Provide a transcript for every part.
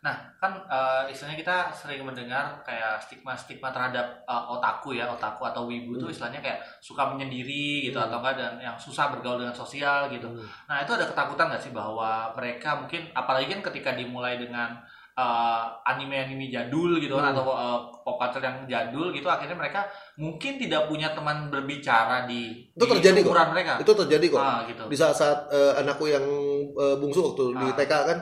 Nah, kan uh, istilahnya kita sering mendengar kayak stigma-stigma terhadap uh, otaku ya, otaku atau wibu itu Hmm. istilahnya kayak suka menyendiri gitu Hmm. atau enggak dan yang susah bergaul dengan sosial gitu. Hmm. Nah, itu ada ketakutan nggak sih bahwa mereka mungkin apalagi kan ketika dimulai dengan uh, anime-anime jadul gitu kan Hmm. atau uh, pop culture yang jadul gitu akhirnya mereka mungkin tidak punya teman berbicara di Itu di terjadi kok. mereka. Itu terjadi kok. Ah, gitu. Di saat-saat eh, anakku yang eh, bungsu waktu di Ah. TK kan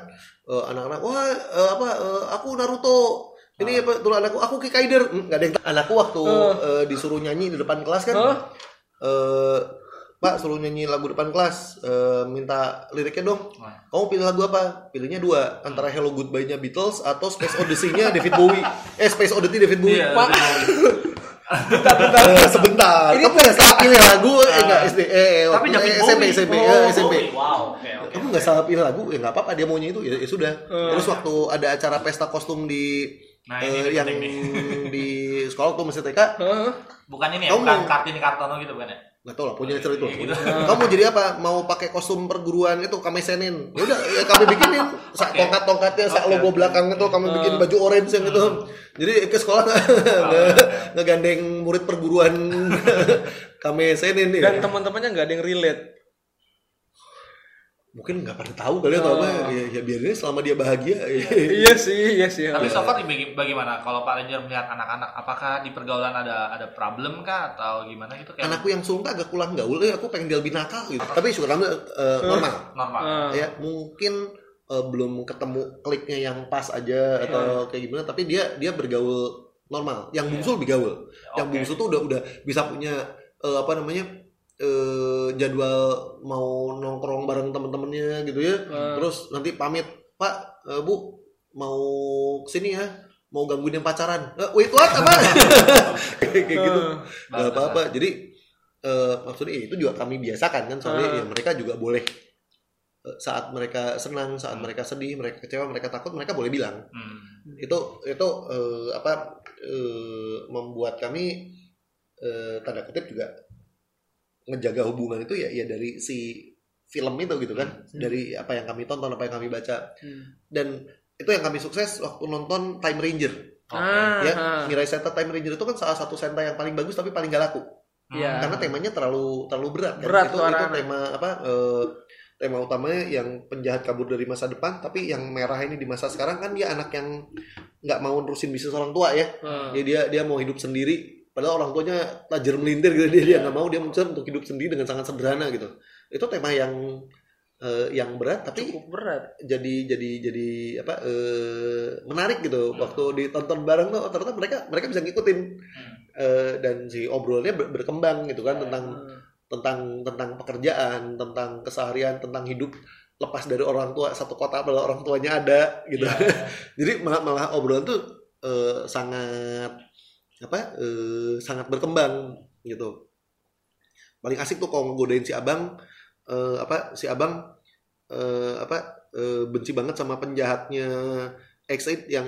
eh, anak-anak wah eh, apa eh, aku Naruto ini Ah. apa dulu anakku aku Kikaider hmm, nggak ada yang tahu. anakku waktu Ah. eh, disuruh nyanyi di depan kelas kan Hah? eh, Pak suruh nyanyi lagu depan kelas eh, minta liriknya dong kamu pilih lagu apa pilihnya dua antara Hello Goodbye-nya Beatles atau Space Odyssey-nya David Bowie eh Space Odyssey David Bowie Iya, Pak. Eh, sebentar. Ini kamu nggak salah pilih lagu eh nggak SD eh, eh, Tapi eh, SMP. SMP Oh, eh, SMP Wow, oke oke. kamu nggak salah pilih lagu ya nggak apa-apa dia maunya itu ya, ya sudah. Terus waktu ada acara pesta kostum di Nah, eh, ini yang penting nih. di sekolah waktu masih TK? Bukan ini ya, Kamu bukan mau- kartini kartono gitu bukan ya? nggak tahu lah punya cerita itu Iya, gitu. kamu mau jadi apa mau pakai kostum perguruan itu kami senin ya udah ya kami bikinin sak Oke. tongkat tongkatnya sak logo belakang itu kami bikin baju orange yang itu jadi ke sekolah nge- ngegandeng murid perguruan kami senin nih Dan teman-temannya nggak ada yang relate. Mungkin nggak pada tahu kali atau Oh. apa ya, ya biarin selama dia bahagia. Iya sih, iya sih. Tapi so far bagaimana? Kalau Pak Ranger melihat anak-anak apakah di pergaulan ada ada problem kah? Atau gimana gitu? Kayak anakku yang sulung agak kurang gaul ya aku pengen dia lebih nakal gitu. Tapi syukur alhamdulillah eh, normal. Normal. Ah. ya mungkin eh, belum ketemu kliknya yang pas aja atau kayak gimana tapi dia dia bergaul normal. Yang bungsu lebih gaul yang Oke. bungsu tuh udah udah bisa punya eh, apa namanya eh, jadwal mau nongkrong bareng temen-temennya gitu ya Ah. terus nanti pamit pak eh, bu mau ke sini ya mau gangguin yang pacaran Eh, wait what apa kayak gitu Ah. nggak apa-apa jadi eh, maksudnya itu juga kami biasakan kan soalnya Ah. ya mereka juga boleh eh, saat mereka senang saat Hmm. mereka sedih mereka kecewa mereka takut mereka boleh bilang Hmm. itu itu eh, apa eh, membuat kami eh, tanda kutip juga ngejaga hubungan itu ya ya dari si film itu gitu kan Hmm. dari apa yang kami tonton apa yang kami baca Hmm. dan itu yang kami sukses waktu nonton Time Ranger. Ah, ya ah. Mirai Sentai Time Ranger itu kan salah satu sentai yang paling bagus tapi paling gak laku Iya. karena temanya terlalu terlalu berat kan. Berat itu tuh itu anak-anak. tema apa eh, tema utamanya yang penjahat kabur dari masa depan tapi yang merah ini di masa sekarang kan dia anak yang nggak mau nerusin bisnis orang tua ya Ah. dia dia dia mau hidup sendiri padahal orang tuanya tajir melintir gitu dia dia nggak mau dia memutuskan untuk hidup sendiri dengan sangat sederhana gitu itu tema yang eh, yang berat tapi cukup berat. jadi jadi jadi apa eh, menarik gitu waktu ditonton bareng tuh ternyata mereka mereka bisa ngikutin Eh, dan si obrolannya ber- berkembang gitu kan tentang Ah. tentang tentang pekerjaan tentang keseharian tentang hidup lepas dari orang tua satu kota padahal orang tuanya ada gitu Iya. jadi malah malah obrolan tuh eh, sangat apa eh, sangat berkembang gitu paling asik tuh kalau ngegodain si abang eh, apa si abang eh, apa eh, benci banget sama penjahatnya X8 yang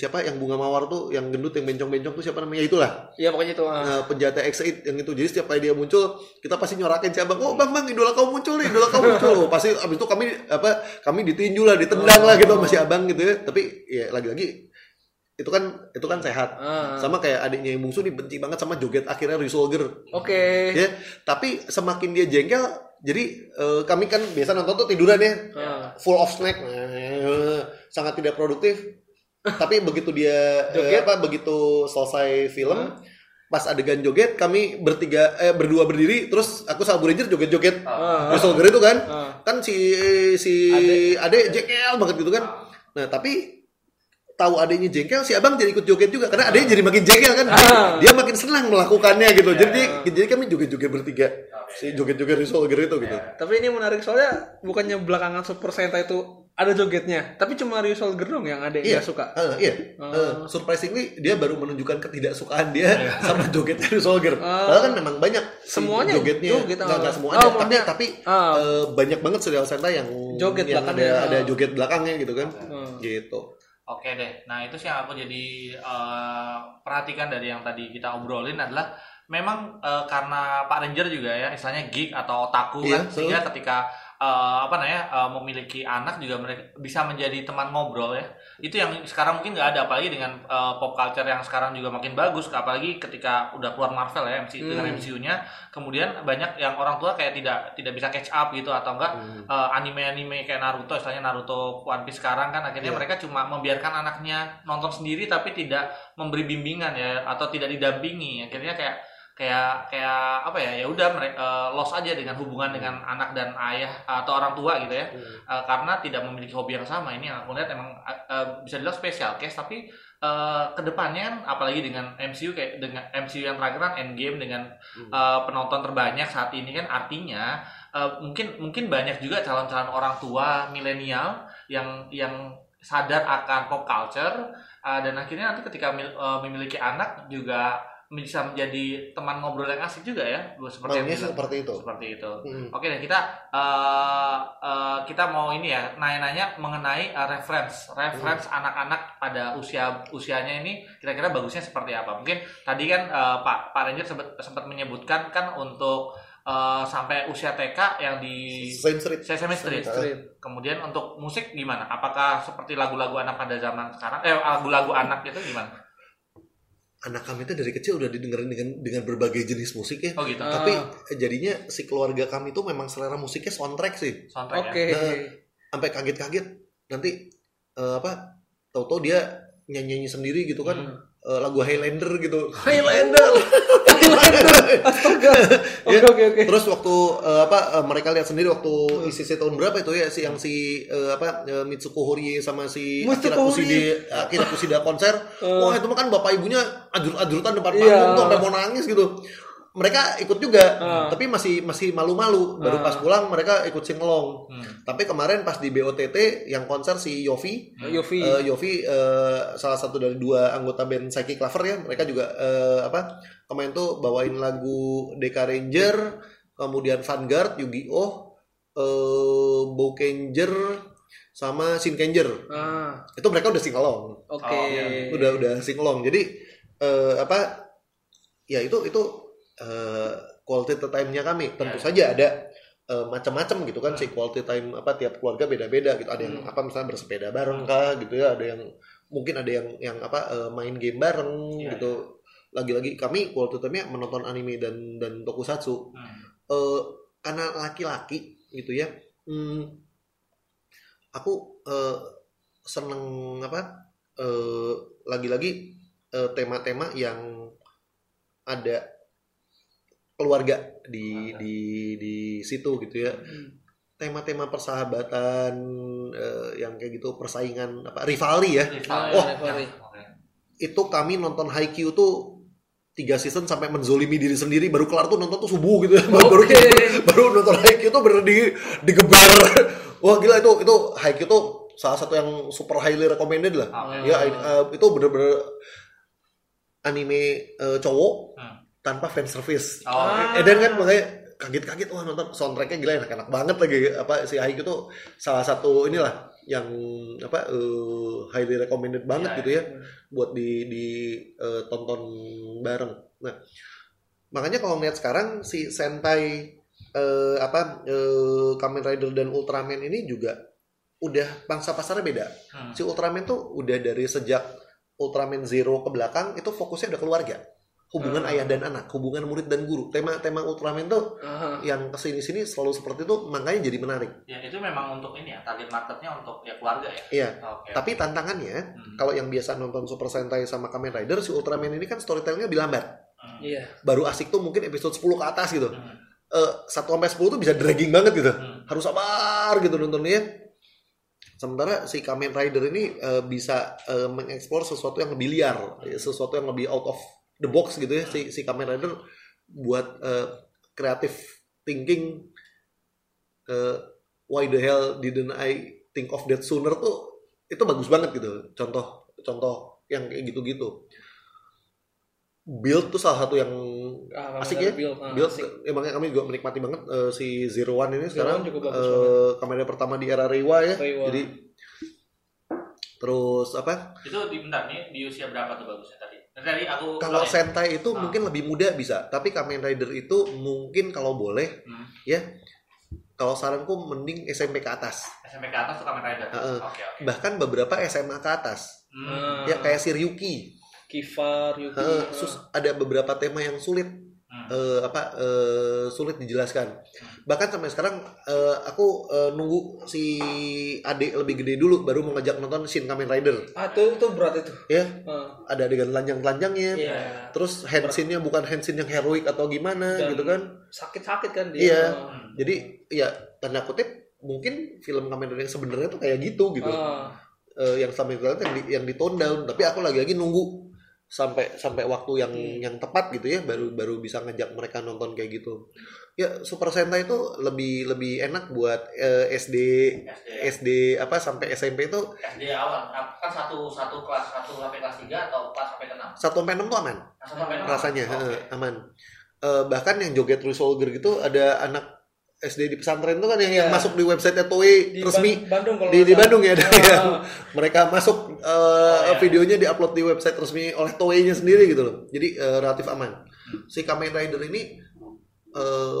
siapa yang bunga mawar tuh yang gendut yang bencong-bencong tuh siapa namanya itulah Iya pokoknya itu. ah. Nah, penjahatnya X8 yang itu jadi setiap kali dia muncul kita pasti nyorakin si abang oh bang bang idola kamu muncul nih idola kamu muncul pasti abis itu kami apa kami ditinju lah ditendang lah gitu sama si abang gitu ya tapi ya lagi-lagi itu kan itu kan sehat. Ah. sama kayak adiknya yang bungsu dibenci banget sama joget akhirnya Resolger Oke. ya tapi semakin dia jengkel jadi eh, kami kan biasa nonton tuh tiduran ya. Ah. full of snack. Eh, sangat tidak produktif. Tapi begitu dia eh, Joget? apa begitu selesai film pas adegan joget kami bertiga eh berdua berdiri terus aku sama Bu Ranger joget-joget. Ah. Terus Solger itu kan. Kan si si ade. jengkel banget gitu kan. Nah tapi tahu adanya jengkel si abang jadi ikut joget juga karena adanya jadi makin jengkel kan dia, Ah. dia makin senang melakukannya gitu jadi jadi kami joget-joget bertiga si joget-joget Resolger itu gitu Tapi ini menarik soalnya bukannya belakangan Super Sentai itu ada jogetnya, tapi cuma Ryu Soldier dong yang ada yang Iya. suka. Eh, iya. Eh, surprisingly dia baru menunjukkan ketidaksukaan dia sama jogetnya di Soldier. Ah. Padahal kan memang banyak si Semuanya jogetnya. joget, Nggak, nggak semuanya, Oh, tapi tapi Ah. eh, banyak banget serial Sentai yang Joget yang ada ada joget belakangnya gitu kan. Hmm. Gitu. Oke deh. Nah itu sih yang aku jadi eh, perhatikan dari yang tadi kita obrolin adalah memang eh, karena Pak Ranger juga ya istilahnya geek atau otaku Iya, kan sehingga ketika eh, apa namanya eh, memiliki anak juga mereka bisa menjadi teman ngobrol ya itu yang sekarang mungkin nggak ada apalagi dengan eh, pop culture yang sekarang juga makin bagus apalagi ketika udah keluar Marvel ya MC dengan Hmm. MCU-nya kemudian banyak yang orang tua kayak tidak tidak bisa catch up gitu atau enggak Hmm. eh, anime-anime kayak Naruto, istilahnya Naruto One Piece sekarang kan akhirnya Iya. mereka cuma membiarkan anaknya nonton sendiri tapi tidak memberi bimbingan ya atau tidak didampingi. Akhirnya kayak kayak kayak apa ya ya udah mereka lost aja dengan hubungan dengan anak dan ayah atau orang tua gitu ya. Eh, karena tidak memiliki hobi yang sama. Ini yang aku lihat emang eh, eh, bisa dibilang spesial case tapi eh, ke depannya apalagi dengan MCU kayak dengan MCU yang terakhir kan Endgame dengan Hmm. eh, penonton terbanyak saat ini kan artinya eh, mungkin mungkin banyak juga calon-calon orang tua milenial yang yang sadar akan pop culture eh, dan akhirnya nanti ketika mil- eh, memiliki anak juga bisa menjadi teman ngobrol yang asik juga ya seperti yang Maunya bilang. seperti itu. seperti itu Hmm. Oke dan kita eh, eh, kita mau ini ya nanya-nanya mengenai eh, reference reference anak-anak pada usia usianya ini kira-kira bagusnya seperti apa? Mungkin tadi kan eh, Pak Pak Ranger sempat sempat menyebutkan kan untuk eh, sampai usia TK yang di Same Street. Sesame Street. Street. Kemudian untuk musik gimana? Apakah seperti lagu-lagu anak pada zaman sekarang? Eh lagu-lagu anak itu gimana? Anak kami itu dari kecil udah didengerin dengan dengan berbagai jenis musik ya. Oh gitu. Ah. Tapi jadinya si keluarga kami itu memang selera musiknya soundtrack sih. Soundtrack Oke. ya. Nah, sampai kaget-kaget nanti eh, apa tahu-tahu dia nyanyi sendiri gitu kan Hmm. eh, lagu Highlander gitu Highlander. Astaga. Oke oke oke. terus waktu eh, apa eh, mereka lihat sendiri waktu ICC tahun berapa itu ya si yang si eh, apa eh, Mitsuko Horie sama si Akira Kushida Akira Kushida konser Eh. wah itu mah kan bapak ibunya ajur-ajurutan depan Iya. panggung tuh sampai mau nangis gitu mereka ikut juga Ah. tapi masih masih malu-malu baru Ah. pas pulang mereka ikut singelong Hmm. tapi kemarin pas di BOTT yang konser si Yofi Yofi. Eh, Yofi eh, salah satu dari dua anggota band Psychic Lover ya mereka juga eh, apa kemarin tuh bawain lagu Deka Ranger kemudian Vanguard Yu-Gi-Oh Bowkenger sama Shinkenger Ah, itu mereka udah singalong oke. Iya. udah udah singalong jadi eh, apa ya itu itu eh, quality time-nya kami tentu Ya. saja ada eh, macam-macam gitu kan si quality time apa tiap keluarga beda-beda gitu ada yang Hmm. apa misalnya bersepeda bareng kah gitu ya ada yang mungkin ada yang yang apa eh, main game bareng Iya, gitu lagi-lagi kami quality time-nya menonton anime dan dan tokusatsu Hmm. eh karena laki-laki gitu ya hmm, aku eh, seneng apa eh, lagi-lagi eh, tema-tema yang ada keluarga di Keluarga. di di situ gitu ya Hmm. tema-tema persahabatan eh, yang kayak gitu persaingan apa rivalry ya Rival, Oh, rivalry. Itu kami nonton Haikyuu tuh tiga season sampai menzolimi diri sendiri baru kelar tuh nonton tuh subuh gitu ya baru baru, Oke. baru nonton Haikyuu tuh bener di digebar wah gila itu itu Haikyuu tuh salah satu yang super highly recommended lah Oke. ya eh, itu bener-bener anime eh, cowok Hmm. Tanpa fan service Oh, Ah. oke. Eden kan makanya kaget-kaget wah nonton soundtracknya gila enak-enak banget lagi apa si Haikyuu tuh salah satu inilah yang apa eh, highly recommended banget Iya, gitu ya buat di di eh, tonton bareng. Nah, makanya kalau ngeliat sekarang si Sentai eh, apa eh, Kamen Rider dan Ultraman ini juga udah bangsa pasarnya beda. Hmm. Si Ultraman tuh udah dari sejak Ultraman Zero ke belakang itu fokusnya udah keluarga. Hubungan Hmm. ayah dan anak, hubungan murid dan guru. Tema-tema Ultraman tuh Aha. yang ke sini-sini selalu seperti itu, makanya jadi menarik. Ya itu memang untuk ini ya target marketnya untuk ya keluarga ya. Iya. Oke. Tapi tantangannya, Hmm. kalau yang biasa nonton Super Sentai sama Kamen Rider, si Ultraman ini kan storytellnya lebih lambat. Hmm. Iya. Baru asik tuh mungkin episode 10 ke atas gitu. Hmm. Eh, 1 sampai 10 tuh bisa dragging banget gitu. Hmm. Harus sabar gitu nontonnya. Sementara si Kamen Rider ini eh, bisa eh, mengeksplor sesuatu yang lebih liar, sesuatu yang lebih out of the box gitu ya. Si si Kamen Rider buat eh, creative thinking eh, why the hell didn't I think of that sooner tuh itu bagus banget gitu. Contoh contoh yang kayak gitu-gitu. Build tuh salah satu yang Ah, asik ya. Build. Ah, Build asik. emangnya kami juga menikmati banget eh, si Zero One ini Zero sekarang One eh, kamera pertama di era Reiwa ya. Reiwa. Jadi terus apa? Itu di bentar nih di usia berapa tuh bagusnya Tadi aku Kalau? Sentai itu Ah. mungkin lebih muda bisa, tapi Kamen Rider itu mungkin kalau boleh Hmm. ya kalau saranku mending SMP ke atas. SMP ke atas tuh Kamen Rider. Heeh. Oke oke. Bahkan beberapa SMA ke atas. Hmm. Ya kayak si Ryuki. Kifar, Yuki. Sus- ada beberapa tema yang sulit Eh, apa eh, sulit dijelaskan. Bahkan sampai sekarang eh, aku eh, nunggu si adik lebih gede dulu baru mau ngajak nonton Shin Kamen Rider. Ah, itu, itu berat itu. Ya, Heeh. ada adegan telanjang-telanjangnya. Iya. Terus hand scene-nya bukan hand scene yang heroik atau gimana Dan gitu kan. Sakit-sakit kan dia. Iya. Hmm. Jadi ya tanda kutip mungkin film Kamen Rider yang sebenarnya tuh kayak gitu gitu. Ah. Eh, yang sama itu yang di, yang di tone down, tapi aku lagi-lagi nunggu sampai sampai waktu yang Hmm. yang tepat gitu ya baru baru bisa ngajak mereka nonton kayak gitu. Ya Super Sentai itu lebih lebih enak buat eh, SD SD SD apa sampai SMP itu SD awal kan satu satu kelas satu sampai kelas tiga atau empat sampai enam. 1 sampai 6 tuh aman Nah, sampai enam. rasanya, Oke. heeh, aman. Eh, bahkan yang joget Soldier gitu ada anak SD di pesantren tuh kan yang, yang Iya. masuk di website Toei Di resmi Ban- Bandung kalau di, di. Bandung ya ada yang mereka masuk eh, iya. videonya diupload di website resmi oleh Toei-nya sendiri gitu loh. Jadi eh, relatif aman. Si Kamen Rider ini eh,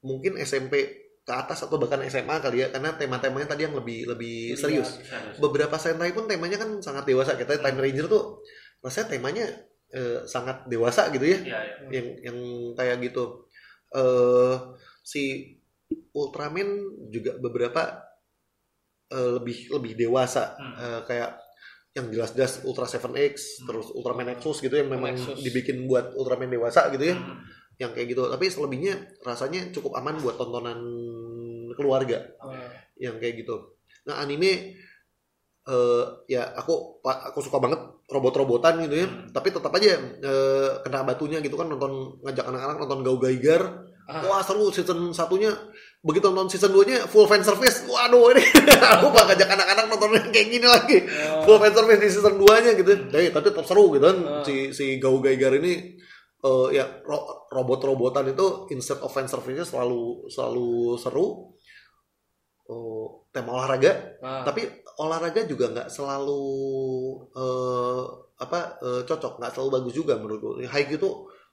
mungkin SMP ke atas atau bahkan SMA kali ya karena tema-temanya tadi yang lebih lebih serius. Serius. Beberapa Sentai pun temanya kan sangat dewasa. Kita Time Ranger tuh rasanya temanya eh, sangat dewasa gitu ya Iya iya. yang yang kayak gitu. Eh si Ultraman juga beberapa eh, lebih lebih dewasa Hmm. Eh, kayak yang jelas-jelas Ultra 7X Hmm. terus Ultraman Nexus gitu yang memang Nexus. dibikin buat Ultraman dewasa gitu ya Hmm. yang kayak gitu tapi selebihnya rasanya cukup aman buat tontonan keluarga Ah. yang kayak gitu nah anime eh ya aku aku suka banget robot-robotan gitu ya Hmm. tapi tetap aja eh, kena batunya gitu kan nonton ngajak anak-anak nonton Gau Gaigar Ah. wah seru season satunya. Begitu nonton season 2 nya full fan service. Waduh ini aku bakal ngajak anak-anak nonton yang kayak gini lagi. Oh. full fan service di season 2 nya gitu tapi, tapi tetap seru gitu kan. Ah. si si Gau Gaigar ini eh, ya ro- robot-robotan itu instead of fan service selalu selalu seru. Oh, tema olahraga. Ah. tapi olahraga juga nggak selalu eh, apa eh, cocok. Nggak selalu bagus juga menurutku. Haikyuu itu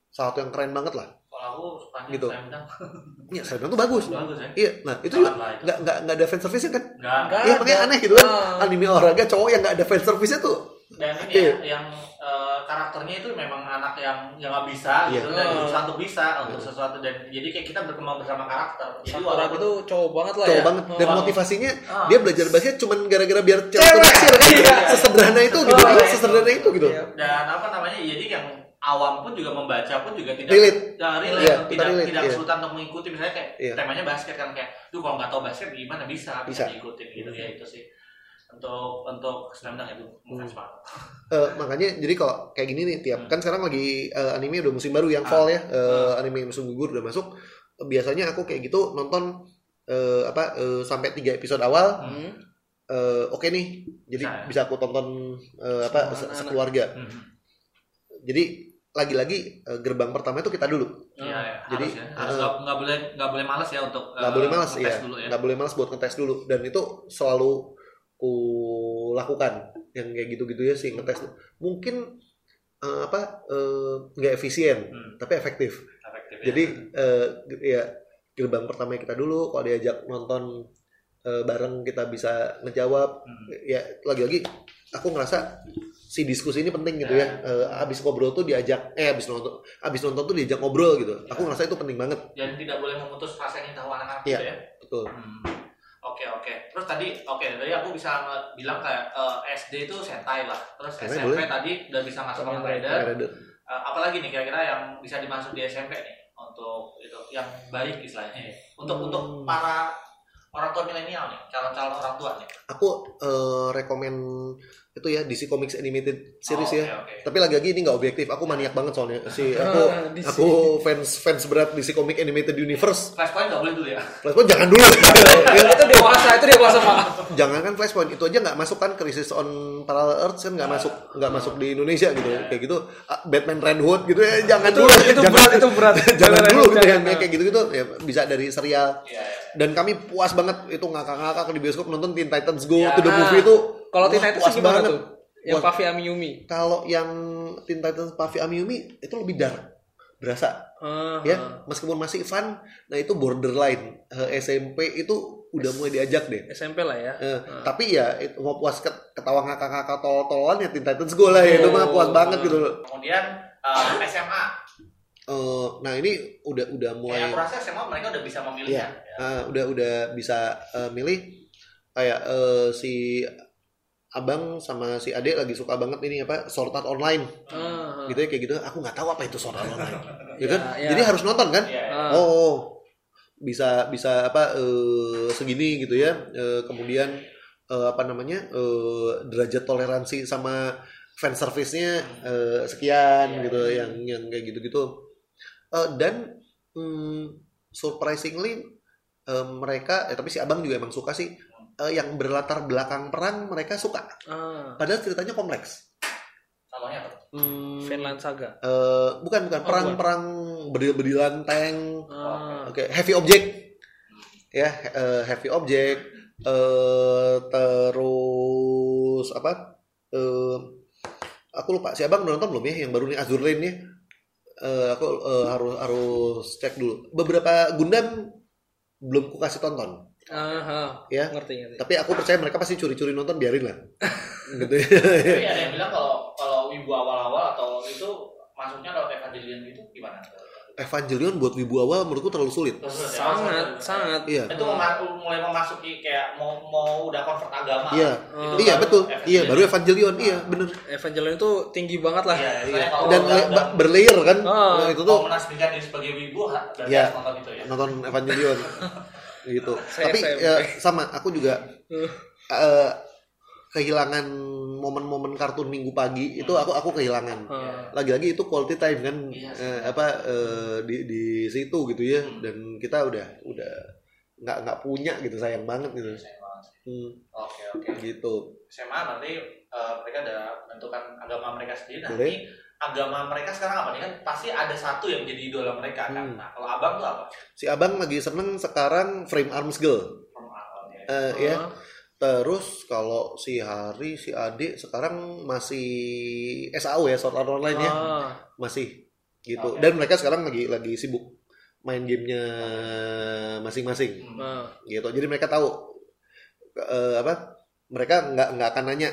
salah satu yang keren banget lah Kalau aku Gitu. saya bilang ya saya bilang tuh bagus bagus ya. iya nah itu juga nggak nggak nggak ada fan service kan Enggak. Nggak iya makanya aneh gitu kan Ah. anime olahraga cowok yang nggak ada fan service tuh Dan ini Iya. ya, yang eh, karakternya itu memang anak yang yang nggak bisa Iya. gitu dan Ah. berusaha untuk bisa untuk Iya. sesuatu dan jadi kayak kita berkembang bersama karakter. Jadi walaupun itu cowok banget lah cowok ya. banget dan Ah. motivasinya Ah. dia belajar basket cuman gara-gara biar cewek Cewek. naksir kan Iya. sesederhana itu gitu Oh, iya. sesederhana itu gitu Iya. dan apa namanya jadi yang awam pun juga membaca pun juga tidak Relate. Ya, relate, Iya, kita tidak relate, tidak iya. kesulitan untuk mengikuti misalnya kayak Iya. temanya basket kan kayak duh kalau nggak tahu basket gimana bisa bisa, Bisa. diikutin gitu ya itu sih untuk untuk stamina itu Hmm. ngefans banget. Eh, makanya jadi kalau kayak gini nih tiap kan sekarang lagi eh, anime udah musim baru yang fall ya eh, anime musim gugur udah masuk biasanya aku kayak gitu nonton eh, apa eh, sampai tiga episode awal Hmm. eh, oke nih jadi Bisa ya? bisa aku tonton eh, apa se- sekeluarga Hmm. jadi lagi-lagi eh, gerbang pertama itu kita dulu Iya, ya, Jadi, harus ya. Harus uh, nggak nggak boleh nggak boleh malas ya untuk nggak eh, boleh malas ngetes ya dulu ya. nggak boleh malas buat ngetes dulu dan itu selalu ku lakukan yang kayak gitu-gitu ya sih ngetes mungkin eh, apa eh, nggak efisien Hmm, tapi efektif efektif ya. jadi eh, ya gerbang pertama kita dulu kalau diajak nonton eh, bareng kita bisa ngejawab Hmm. ya lagi-lagi aku ngerasa si diskusi ini penting gitu ya Eh, abis ngobrol tuh diajak eh abis nonton abis nonton tuh diajak ngobrol gitu aku ngerasa itu penting banget dan tidak boleh memutus rasa ingin tahu anak-anak Iya. gitu ya. betul Hmm. Oke oke. Terus tadi oke tadi aku bisa bilang kayak eh, SD itu sentai lah. Terus SMP boleh. tadi udah bisa masuk Kamen Rider. Rider. Eh, apalagi nih kira-kira yang bisa dimasuk di SMP nih untuk itu yang baik istilahnya ya. Untuk Hmm. untuk para orang tua milenial nih, calon-calon orang tua nih. aku eh, rekomen itu ya DC Comics Animated Series Oh, ya oke. tapi lagi-lagi ini nggak objektif aku maniak banget soalnya si aku aku fans fans berat DC Comics Animated Universe Flashpoint nggak boleh dulu ya. Flashpoint jangan dulu itu dewasa, itu dewasa pak. jangan kan Flashpoint itu aja nggak masuk kan Crisis on Parallel Earth kan nggak masuk nggak masuk di Indonesia gitu kayak gitu Ah, Batman Red Hood gitu ya jangan Itu dulu itu jangan, berat, itu berat. jangan dulu gitu yang kayak gitu gitu ya bisa dari serial Iya. iya. Dan kami puas banget itu ngakak-ngakak di bioskop nonton Teen Titans Go Ya. to the movie itu Kalau Teen Titans puas gimana banget. tuh? Yang. Pavi Amiyumi. kalau yang Teen Titans Puffy Amiyumi itu lebih dark berasa Ah, ya meskipun masih fun nah itu borderline Eh, SMP itu udah mulai diajak deh SMP lah ya. Eh, Ah. tapi ya itu mau puas ket- ketawa ngakak-ngakak tol-tolan ya Teen Titans Go lah ya itu mah puas Oh, banget ah. gitu loh Kemudian eh, SMA. Eh, nah ini udah udah mulai Kayak aku rasa SMA mereka udah bisa memilihnya. Ya. Ah, udah udah bisa eh, milih kayak eh, si abang sama si adek lagi suka banget ini apa Sword Art Online Ah, ah. gitu ya kayak gitu aku nggak tahu apa itu Sword Art Online ya kan Ya, ya. jadi harus nonton kan Iya. Ah. oh bisa bisa apa eh, segini gitu ya Eh, kemudian eh, apa namanya eh, derajat toleransi sama fan service-nya eh, sekian Iya, gitu iya. yang yang kayak gitu-gitu Eh, dan hmm, surprisingly eh, mereka eh, tapi si abang juga emang suka sih eh, yang berlatar belakang perang mereka suka Ah. padahal ceritanya kompleks Contohnya apa? Hmm, Finland Saga. eh, bukan bukan Oh, perang-perang berdil-bedilan tank Ah. Oke, heavy object. Ya, eh, heavy object. Eh terus apa? Eh aku lupa si Abang udah nonton belum ya yang baru nih Azure Lane ya? Eh, aku eh, harus harus cek dulu. Beberapa Gundam belum ku kasih tonton Ah, ah. ya. Ngerti, ngerti. Tapi aku percaya mereka pasti curi-curi nonton biarin lah. gitu ya. Tapi ada yang bilang kalau kalau wibu awal-awal atau itu masuknya lewat Evangelion itu gimana? Evangelion buat wibu awal menurutku terlalu sulit. Terus ya, Sangat, sangat. Iya. Itu mulai memasuki kayak mau mau udah convert agama. Iya. Oh. Iya baru betul. Evangelion. Iya, baru Evangelion. Iya, bener. Evangelion itu tinggi banget lah. Iya, Iya. kalau Dan udah- ba- berlayer kan. Ah. Nah, itu tuh mau menasbihkan diri sebagai wibu berarti Iya. nonton itu ya. nonton Evangelion gitu. Saya Tapi SMP. ya, sama aku juga Uh. Eh, kehilangan momen-momen kartun minggu pagi itu aku aku kehilangan. Ah. Lagi-lagi itu quality time kan Iya. eh, apa eh, di di situ gitu ya Hmm. dan kita udah udah nggak nggak punya gitu sayang banget gitu. Sayang banget sih. Hmm, Oke oke. gitu. SMA berarti eh, mereka udah menentukan agama mereka sendiri. Boleh. ini agama mereka sekarang apa nih kan? Pasti ada satu yang jadi idola mereka kan. Hmm. Nah, kalau abang tuh apa? Si Abang lagi seneng sekarang Frame Arms Girl. From Abang ya. Eh, ya. Terus kalau si Hari, si Ade sekarang masih SAO ya, Sword Art Online ya. Ah. masih gitu Oke. dan mereka sekarang lagi lagi sibuk main gamenya masing-masing Hmm. Ah. gitu jadi mereka tahu eh, apa mereka nggak nggak akan nanya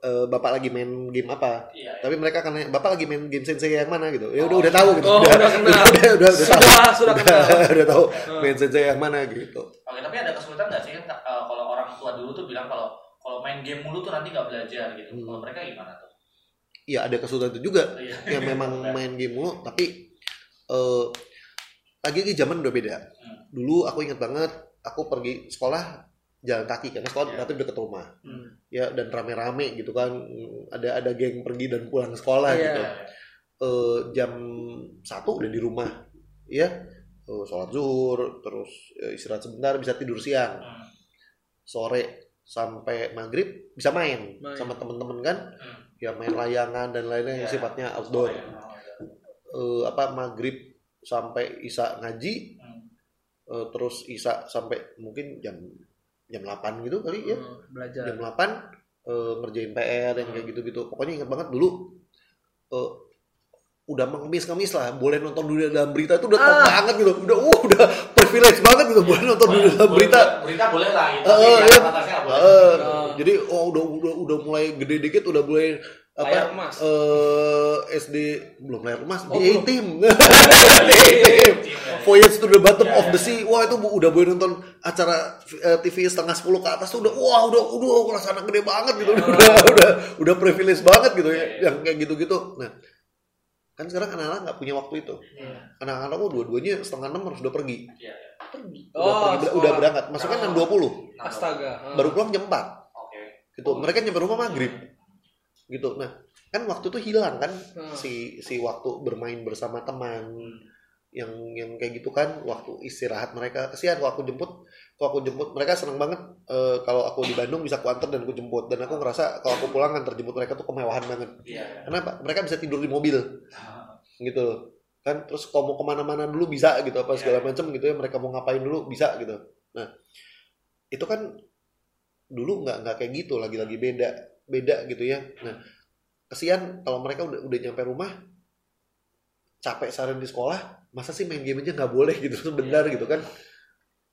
eh, bapak lagi main game apa Iya, iya. tapi mereka akan nanya bapak lagi main game sensei yang mana gitu ya udah udah tahu gitu Oh, udah udah kenal. udah udah, udah, udah tahu Sudah, sudah udah, kenal. udah tahu Ah. main sensei yang mana gitu Oke, tapi ada kesulitan nggak sih eh, kalau tua dulu tuh bilang kalau kalau main game mulu tuh nanti nggak belajar gitu. Hmm. Kalau mereka gimana tuh? Iya ada kesulitan itu juga Iya. yang memang main game mulu tapi eh lagi lagi zaman udah beda Hmm. dulu aku ingat banget aku pergi sekolah jalan kaki karena sekolah Iya. relatif dekat rumah Hmm. ya dan rame-rame gitu kan ada ada geng pergi dan pulang sekolah Iya. gitu Iya, iya. Eh, jam satu udah di rumah ya Eh, sholat zuhur terus istirahat sebentar bisa tidur siang Hmm. Sore sampai maghrib bisa main, Main. sama temen-temen kan Hmm. ya main layangan dan lainnya yang Iya. sifatnya outdoor. Eh, apa maghrib sampai isa ngaji Hmm. eh, terus isa sampai mungkin jam jam 8 gitu kali ya Hmm, belajar. jam 8 eh, ngerjain PR yang kayak gitu-gitu pokoknya ingat banget dulu eh, udah mengemis-ngemis lah boleh nonton dunia dalam berita itu udah top Ah. banget gitu udah uh, udah privilege banget gitu boleh nonton dunia dalam Boleh- berita berita boleh lah gitu. Eh, Tapi eh, iya. atasnya nggak boleh. Eh, Oh. jadi oh udah udah udah mulai gede dikit udah mulai Layar apa emas. eh, SD belum layar emas Oh, di belum. team Iya. Voyage to the bottom Ya, of the ya. sea wah itu udah boleh nonton acara eh, TV setengah sepuluh ke atas tuh udah wah udah udah kelas anak gede banget gitu udah udah udah privilege banget gitu ya Ya, ya. yang kayak gitu gitu nah kan sekarang anak-anak nggak punya waktu itu Iya. anak-anak aku dua-duanya setengah enam harus udah pergi Iya, iya. udah Oh, pergi sekolah. udah berangkat masuknya Oh. enam dua puluh Astaga. Ah. baru pulang jam 4 Oke. gitu mereka nyampe rumah maghrib gitu nah kan waktu itu hilang kan Hmm. si si waktu bermain bersama teman Hmm. Yang yang kayak gitu kan waktu istirahat mereka. Kesian kalau aku jemput kalau aku jemput mereka seneng banget eh, kalau aku di Bandung bisa aku antar dan aku jemput. Dan aku ngerasa kalau aku pulang antar jemput mereka tuh kemewahan banget. Iya. kenapa? Mereka bisa tidur di mobil. Ah, gitu kan terus kalau mau ke mana-mana dulu bisa gitu apa Iya. segala macam gitu ya mereka mau ngapain dulu bisa gitu. Nah itu kan dulu nggak nggak kayak gitu lagi-lagi beda beda gitu ya. Nah kesian kalau mereka udah udah nyampe rumah capek seharian di sekolah masa sih main game aja nggak boleh gitu sebentar gitu kan.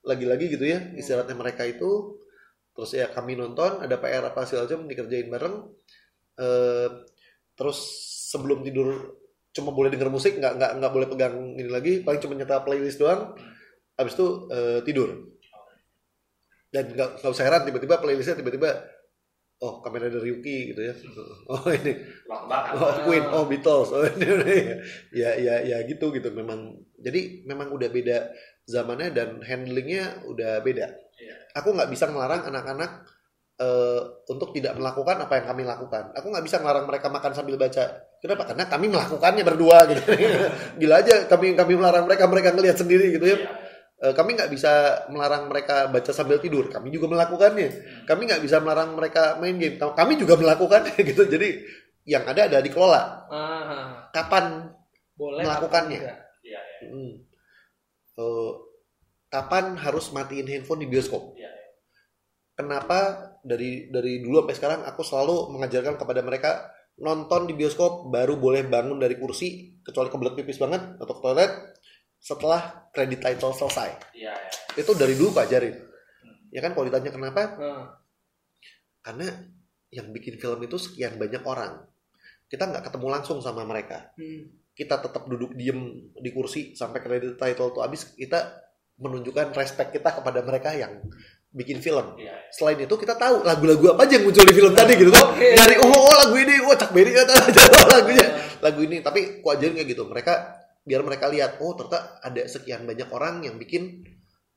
Lagi-lagi gitu ya istirahatnya mereka itu terus ya kami nonton ada PR apa segala macam dikerjain bareng. Eh, terus sebelum tidur cuma boleh denger musik nggak nggak nggak boleh pegang ini lagi paling cuma nyetel playlist doang. Habis itu eh, tidur. Dan nggak nggak usah heran tiba-tiba playlistnya tiba-tiba oh kamera dari Yuki gitu ya. Oh ini. Oh Queen. Oh Beatles. Oh ini, ini. ya ya ya gitu gitu. Memang jadi memang udah beda zamannya dan handlingnya udah beda. Iya. aku nggak bisa melarang anak-anak eh, untuk tidak melakukan apa yang kami lakukan. Aku nggak bisa melarang mereka makan sambil baca. Kenapa? Karena kami melakukannya berdua gitu. Gila aja kami kami melarang mereka mereka ngelihat sendiri gitu ya Eh, kami nggak bisa melarang mereka baca sambil tidur kami juga melakukannya kami nggak bisa melarang mereka main game kami juga melakukannya gitu jadi yang ada ada dikelola Ah, kapan boleh Melakukannya. apa enggak? Hmm. Eh, kapan harus matiin handphone di bioskop? Iya, Kenapa dari dari dulu sampai sekarang aku selalu mengajarkan kepada mereka nonton di bioskop baru boleh bangun dari kursi kecuali kebelet pipis banget atau ke toilet setelah credit title selesai. Iya, iya. Itu dari dulu aku ajarin. Ya kan kalau ditanya kenapa? Ah, Karena yang bikin film itu sekian banyak orang. Kita nggak ketemu langsung sama mereka. hmm. kita tetap duduk diem di kursi sampai credit title tuh habis kita menunjukkan respect kita kepada mereka yang bikin film. Iya. Selain itu kita tahu lagu-lagu apa aja yang muncul di film tadi gitu kan. Oke. Dari oh, oh lagu ini, oh Berry atau lagunya. Lagu ini tapi ku ajarin kayak gitu. Mereka biar mereka lihat oh ternyata ada sekian banyak orang yang bikin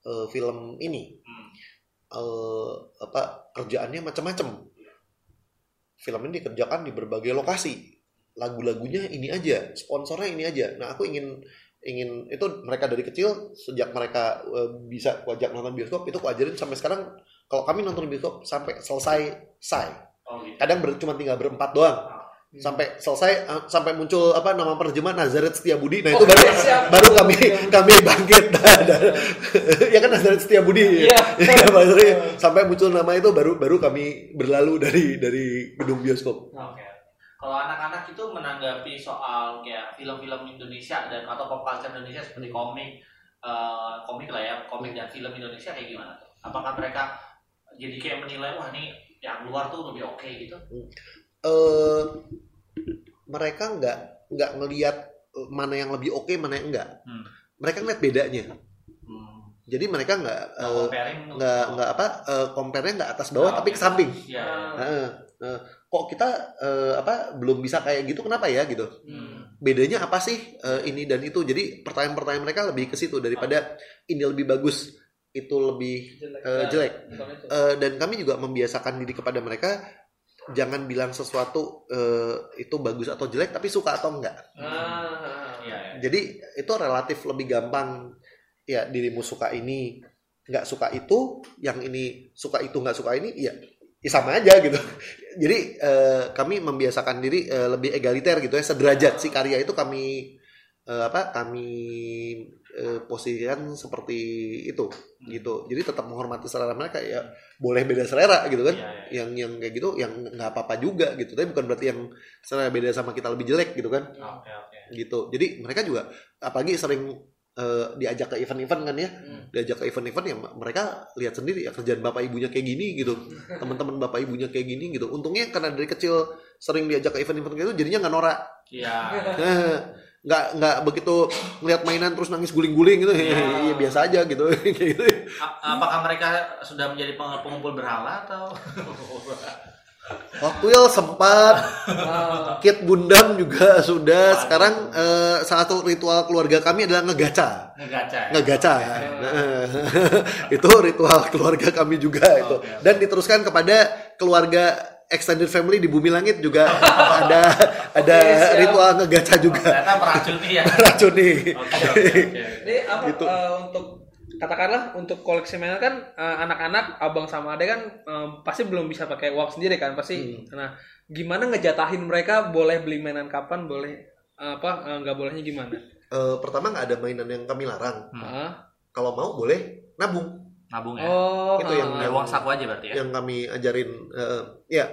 eh, film ini. Hmm. Eh, apa kerjaannya macam-macam. Film ini dikerjakan di berbagai lokasi. Lagu-lagunya ini aja, sponsornya ini aja. Nah, aku ingin ingin itu mereka dari kecil sejak mereka eh, bisa ku ajak nonton bioskop itu ku ajarin sampai sekarang kalau kami nonton bioskop sampai selesai say Oh gitu. kadang ber, cuma tinggal berempat doang sampai selesai eh, sampai muncul apa nama penerjemah Nazaret Setiabudi nah itu Oh, baru siap. baru kami kami bangkit ya kan Nazaret Setiabudi Iya. ya, Pak Sri. sampai muncul nama itu baru baru kami berlalu dari dari gedung bioskop Oke. Kalau anak-anak itu menanggapi soal kayak film-film Indonesia dan atau pop culture Indonesia seperti komik, eh, komik lah ya, komik dan film Indonesia kayak gimana tuh? Apakah mereka jadi kayak menilai wah ini yang luar tuh lebih oke gitu? Eh mereka nggak nggak ngelihat eh, mana yang lebih oke mana yang enggak Hmm. mereka ngeliat bedanya Hmm. jadi mereka nggak eh, comparing nggak nggak apa eh, compare-nya nggak atas bawah Oh, tapi ke samping Iya. Ah, Heeh. Heeh. kok kita eh, apa belum bisa kayak gitu kenapa ya gitu Hmm. bedanya apa sih eh, ini dan itu jadi pertanyaan-pertanyaan mereka lebih ke situ daripada ini lebih bagus itu lebih jelek. eh, jelek itu. Eh, dan kami juga membiasakan diri kepada mereka jangan bilang sesuatu eh, itu bagus atau jelek tapi suka atau enggak. Ah, Iya, iya. jadi itu relatif lebih gampang. Ya dirimu suka ini nggak suka itu yang ini suka itu nggak suka ini ya, ya sama aja gitu. Jadi eh, kami membiasakan diri eh, lebih egaliter gitu ya. Sederajat si karya itu kami eh, apa kami eh, posisikan seperti itu gitu. Jadi tetap menghormati selera mereka ya boleh beda selera gitu kan. Iya, iya. yang yang kayak gitu yang nggak apa-apa juga gitu. Tapi bukan berarti yang selera beda sama kita lebih jelek gitu kan. Oke, oke. gitu. Jadi mereka juga apalagi sering eh, diajak ke event-event kan ya. Hmm. diajak ke event-event ya mereka lihat sendiri ya kerjaan bapak ibunya kayak gini gitu. Teman-teman bapak ibunya kayak gini gitu. Untungnya karena dari kecil sering diajak ke event-event kayak gitu jadinya nggak norak. Iya. Eh, nggak nggak begitu ngeliat mainan terus nangis guling-guling gitu. Iya. ya biasa aja gitu. Gitu. Apakah mereka sudah menjadi peng- pengumpul berhala atau? waktu itu sempat. Kit Gundam juga sudah. Sekarang eh, salah satu ritual keluarga kami adalah ngegaca. Ngegaca. ya? ngegaca. Nah, itu ritual keluarga kami juga itu. Dan diteruskan kepada keluarga extended family di bumi langit juga ada ada siap. ritual ngegaca juga Ternyata meracuni ya. racuni Oke, oke, oke. Jadi apa Gitu. eh, untuk katakanlah untuk koleksi mainan kan eh, anak-anak abang sama adek kan eh, pasti belum bisa pakai uang sendiri kan pasti. Nah, gimana ngejatahin mereka boleh beli mainan kapan, boleh eh, apa nggak bolehnya gimana? Eh, pertama nggak ada mainan yang kami larang Hmm. Kalau mau boleh nabung Nabung ya. Oh, Itu yang- Ya, uang saku aja berarti ya. yang kami ajarin eh, ya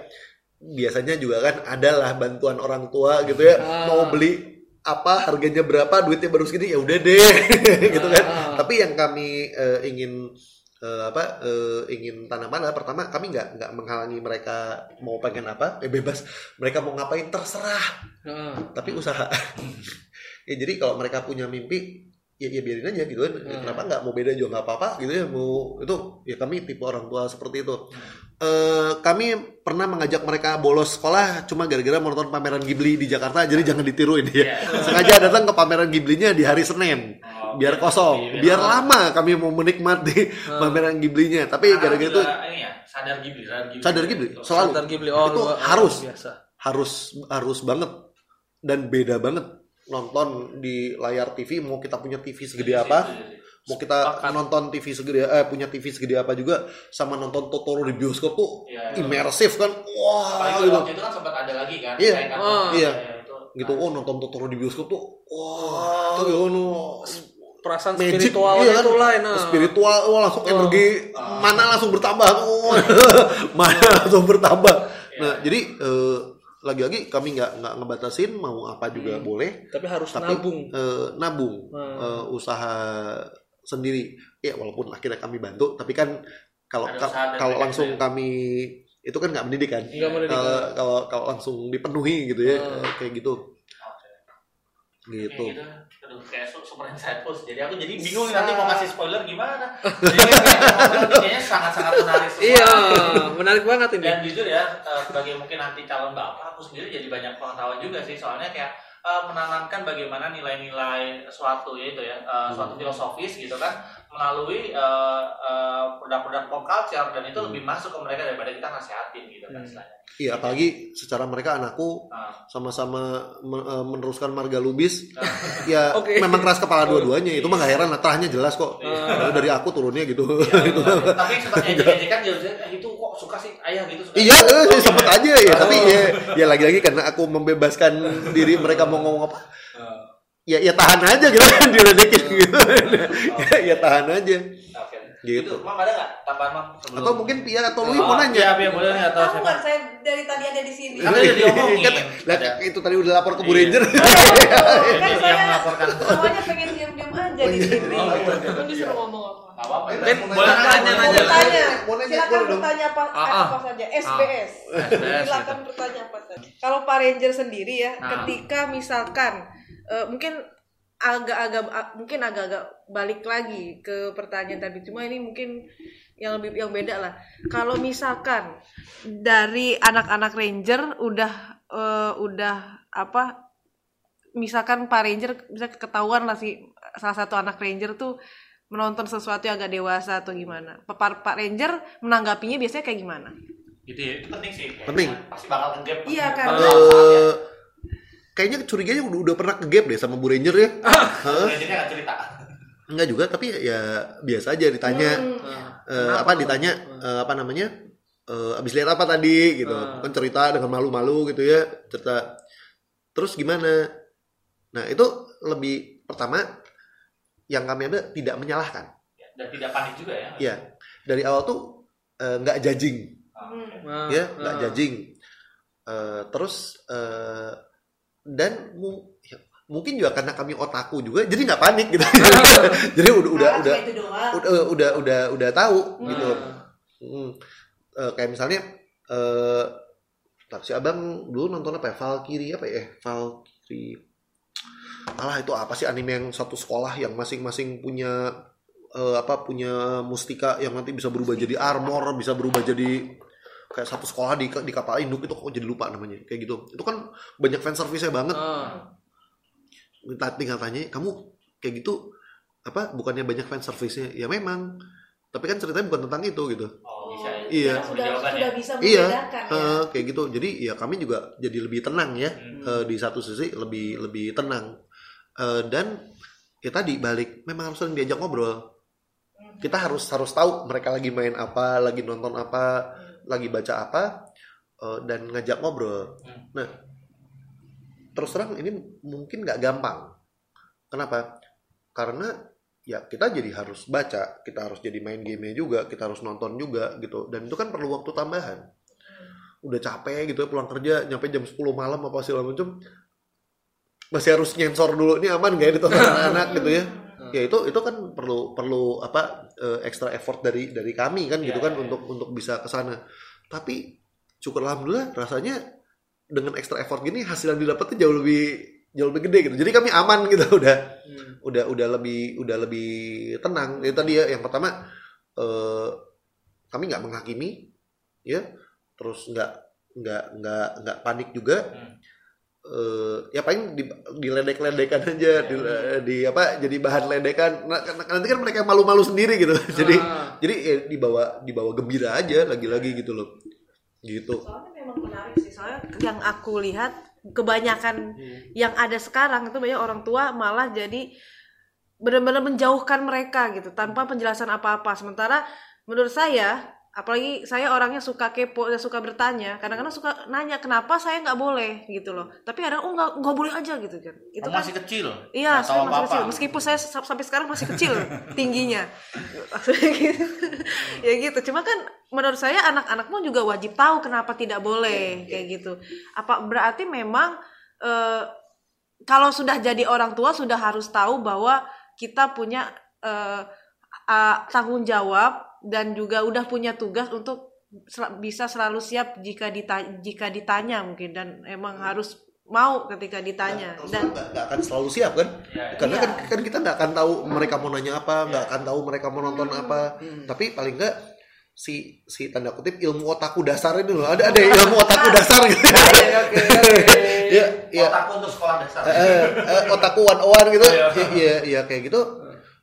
biasanya juga kan adalah bantuan orang tua gitu ya Ah. mau beli apa harganya berapa duitnya baru segini ya udah deh gitu kan Ah. tapi yang kami eh, ingin eh, apa eh, ingin tanaman adalah pertama kami nggak nggak menghalangi mereka mau pengen apa eh bebas mereka mau ngapain terserah Heeh. tapi usaha ya jadi kalau mereka punya mimpi ya, ya biarin aja gitu kan Hmm. kenapa nggak mau beda juga nggak apa-apa gitu ya mau itu ya kami tipe orang tua seperti itu Eh, kami pernah mengajak mereka bolos sekolah cuma gara-gara mau nonton pameran Ghibli di Jakarta jadi jangan ditiru ini ya Iya. sengaja datang ke pameran Ghibli-nya di hari Senin Oh, biar biar kosong sepi, biar biar- lama kami mau menikmati pameran Ghibli-nya tapi gara-gara itu ya sadar Ghibli sadar Ghibli Sadar Ghibli, selalu. Sadar Ghibli. Oh, Itu luar- harus. luar biasa. harus harus banget dan beda banget nonton di layar TV mau kita punya TV segede apa mau kita Sepakat. nonton TV segede eh punya TV segede apa juga sama nonton Totoro di bioskop tuh Iya. imersif kan wah gitu waktu itu kan sempat ada lagi kan Iya. kan, Oh. Iya. itu. gitu oh nonton Totoro di bioskop tuh wah gitu no Perasaan magic spiritualnya iya kan? itu lain. nah. spiritual wah langsung Oh. energi mana langsung bertambah oh. mana langsung bertambah nah Iya. jadi eh, lagi-lagi kami nggak nggak ngebatasin mau apa juga boleh Tapi harus tapi nabung. eh, nabung Hmm. eh, usaha sendiri ya walaupun akhirnya kami bantu tapi kan kalau ka- kalau langsung juga. kami itu kan nggak mendidik kan Nggak mendidik. Eh, kalau kalau langsung dipenuhi gitu ya Hmm. kayak gitu. Gitu Kayak gitu. Aduh, kayak su- super insightful. Jadi aku jadi bingung nih nanti mau ngasih spoiler gimana. Jadi kayaknya ini kayaknya sangat-sangat menarik semua. Iya, menarik banget ini. Dan jujur ya, eh, sebagai mungkin nanti calon bapak, aku sendiri jadi banyak pengetahuan juga sih. Soalnya kayak eh, menanamkan bagaimana nilai-nilai suatu ya itu ya, eh, suatu filosofis gitu kan melalui eh, eh, produk-produk pop culture dan itu lebih masuk ke mereka daripada kita nasihatin gitu kan Hmm. istilahnya. iya apalagi secara mereka anakku Nah, sama-sama eh, meneruskan marga lubis nah, ya Oke. memang keras kepala dua-duanya itu mah gak heran lah terahnya jelas kok Iya. dari aku turunnya gitu iya, tapi sempat ejek-ejekan itu kok suka sih ayah gitu suka. Iya, eh, sempet aja ya. Tapi ya, ya lagi-lagi karena aku membebaskan diri mereka mau ngomong apa. Ya, ya tahan aja gitu kan diledekin gitu. ya, ya tahan aja. Oke. Gitu. Itu, Mam ada nggak tambahan Mam? Sebelum- Atau mungkin Pia atau Lui Oh, mau nanya. Iya, Pia boleh nih atau Tahu siapa? nggak saya dari tadi ada di sini? Kan udah diomongin. Kan, lah, itu tadi udah lapor ke Bu Iya. Ranger. kan Yang saya melaporkan. semuanya pengen diam-diam aja di sini. Oh, iya. Kan disuruh ngomong apa? Apa-apa. Boleh nanya, tanya, Mau nanya. Mau nanya, silakan bertanya apa, Ah, ah. apa saja. SBS. SBS, Silakan gitu. bertanya apa saja. Kalau Pak Ranger sendiri ya, Ah. ketika misalkan eh, mungkin agak-agak mungkin agak-agak balik lagi ke pertanyaan tadi cuma ini mungkin yang lebih yang beda lah kalau misalkan dari anak-anak ranger udah eh, udah apa misalkan Pak Ranger bisa ketahuan lah si salah satu anak Ranger tuh menonton sesuatu yang agak dewasa atau gimana Pak, Pak Ranger menanggapinya biasanya kayak gimana Gitu ya, itu penting sih. Penting. Pasti bakal ngegap. Iya, kan. Eh, kayaknya curiganya udah, udah pernah ke gap deh sama Bu Ranger ya. Hah? Ranger nggak cerita. Enggak juga, tapi ya, ya biasa aja ditanya. Hmm. eh, apa ditanya eh, apa namanya eh, abis lihat apa tadi gitu Hmm. kan cerita dengan malu-malu gitu ya cerita terus gimana nah itu lebih pertama yang kami ambil tidak menyalahkan Dan tidak panik juga ya. ya dari awal tuh nggak judging Hmm. Nah, ya nggak nah. judging Eh, terus eh, dan mu- ya, mungkin juga karena kami otaku juga jadi nggak panik gitu. Jadi udah udah Ah, udah udah udah udah udah tahu gitu. Nah. Hmm. Eh, kayak misalnya eh si abang dulu nonton apa ya? Valkyrie apa ya? Valkyrie. Alah itu apa sih anime yang satu sekolah yang masing-masing punya eh, apa punya mustika yang nanti bisa berubah jadi armor bisa berubah jadi kayak satu sekolah di di kapal induk itu kok jadi lupa namanya kayak gitu itu kan banyak fan service-nya banget Ah. minta tinggal tanya kamu kayak gitu apa bukannya banyak fan service-nya ya memang tapi kan ceritanya bukan tentang itu gitu Oh, bisa ya. Iya. Bisa sudah sudah bisa Iya, ya. Kayak gitu. Jadi ya kami juga jadi lebih tenang ya Hmm. Eh, di satu sisi lebih lebih tenang Eh, dan ya tadi balik memang harus sering diajak ngobrol. Kita harus harus tahu mereka lagi main apa, lagi nonton apa, lagi baca apa eh, dan ngajak ngobrol. Hmm. Nah terus terang ini mungkin nggak gampang. Kenapa? Karena ya kita jadi harus baca, kita harus jadi main game juga, kita harus nonton juga gitu. Dan itu kan perlu waktu tambahan udah capek gitu ya pulang kerja nyampe jam 10 malam apa segala macam masih harus nyensor dulu ini aman gak ya ditonton anak gitu ya ya itu itu kan perlu perlu apa eh, extra effort dari dari kami kan gitu Iya, kan iya, untuk untuk bisa ke sana. Tapi syukur alhamdulillah rasanya dengan extra effort gini hasil yang didapatnya jauh lebih jauh lebih gede gitu. Jadi kami aman gitu udah Hmm. udah udah lebih udah lebih tenang. Itu tadi ya yang pertama eh, kami nggak menghakimi ya. Terus nggak nggak nggak nggak panik juga. Hmm. Eh ya paling di, diledek-ledekan aja di, di apa jadi bahan ledekan nah, kan- nanti kan mereka malu-malu sendiri gitu jadi Ah. jadi ya dibawa dibawa gembira aja lagi-lagi gitu loh gitu Soalnya memang menarik sih. Soalnya yang aku lihat kebanyakan yang ada sekarang itu banyak orang tua malah jadi benar-benar menjauhkan mereka gitu tanpa penjelasan apa-apa. Sementara menurut saya, apalagi saya orangnya suka kepo dan suka bertanya, kadang-kadang suka nanya kenapa saya nggak boleh gitu loh. Tapi kadang oh nggak nggak boleh aja gitu kan. Itu Kamu kan masih kecil. Iya, saya masih kecil. Meskipun saya sa- sampai sekarang masih kecil tingginya. Maksudnya gitu. ya gitu. Cuma kan menurut saya anak-anak pun juga wajib tahu kenapa tidak boleh kayak gitu. Apa berarti memang eh, kalau sudah jadi orang tua sudah harus tahu bahwa kita punya eh, ah, tanggung jawab dan juga udah punya tugas untuk sel- bisa selalu siap jika ditanya, jika ditanya mungkin. Dan emang harus mau ketika ditanya. Terus dan nggak akan selalu siap kan? Iya, iya. karena Iya. kan kan kita nggak akan tahu mereka mau nanya apa nggak akan tahu mereka mau nonton apa. Tapi paling nggak si si tanda kutip ilmu otaku dasar ini loh ada ada ilmu otaku dasar. Gitu Oke, oke, oke. ya ya Otakku untuk sekolah dasar. eh, eh, otaku one one gitu. Iya. ya ya kayak gitu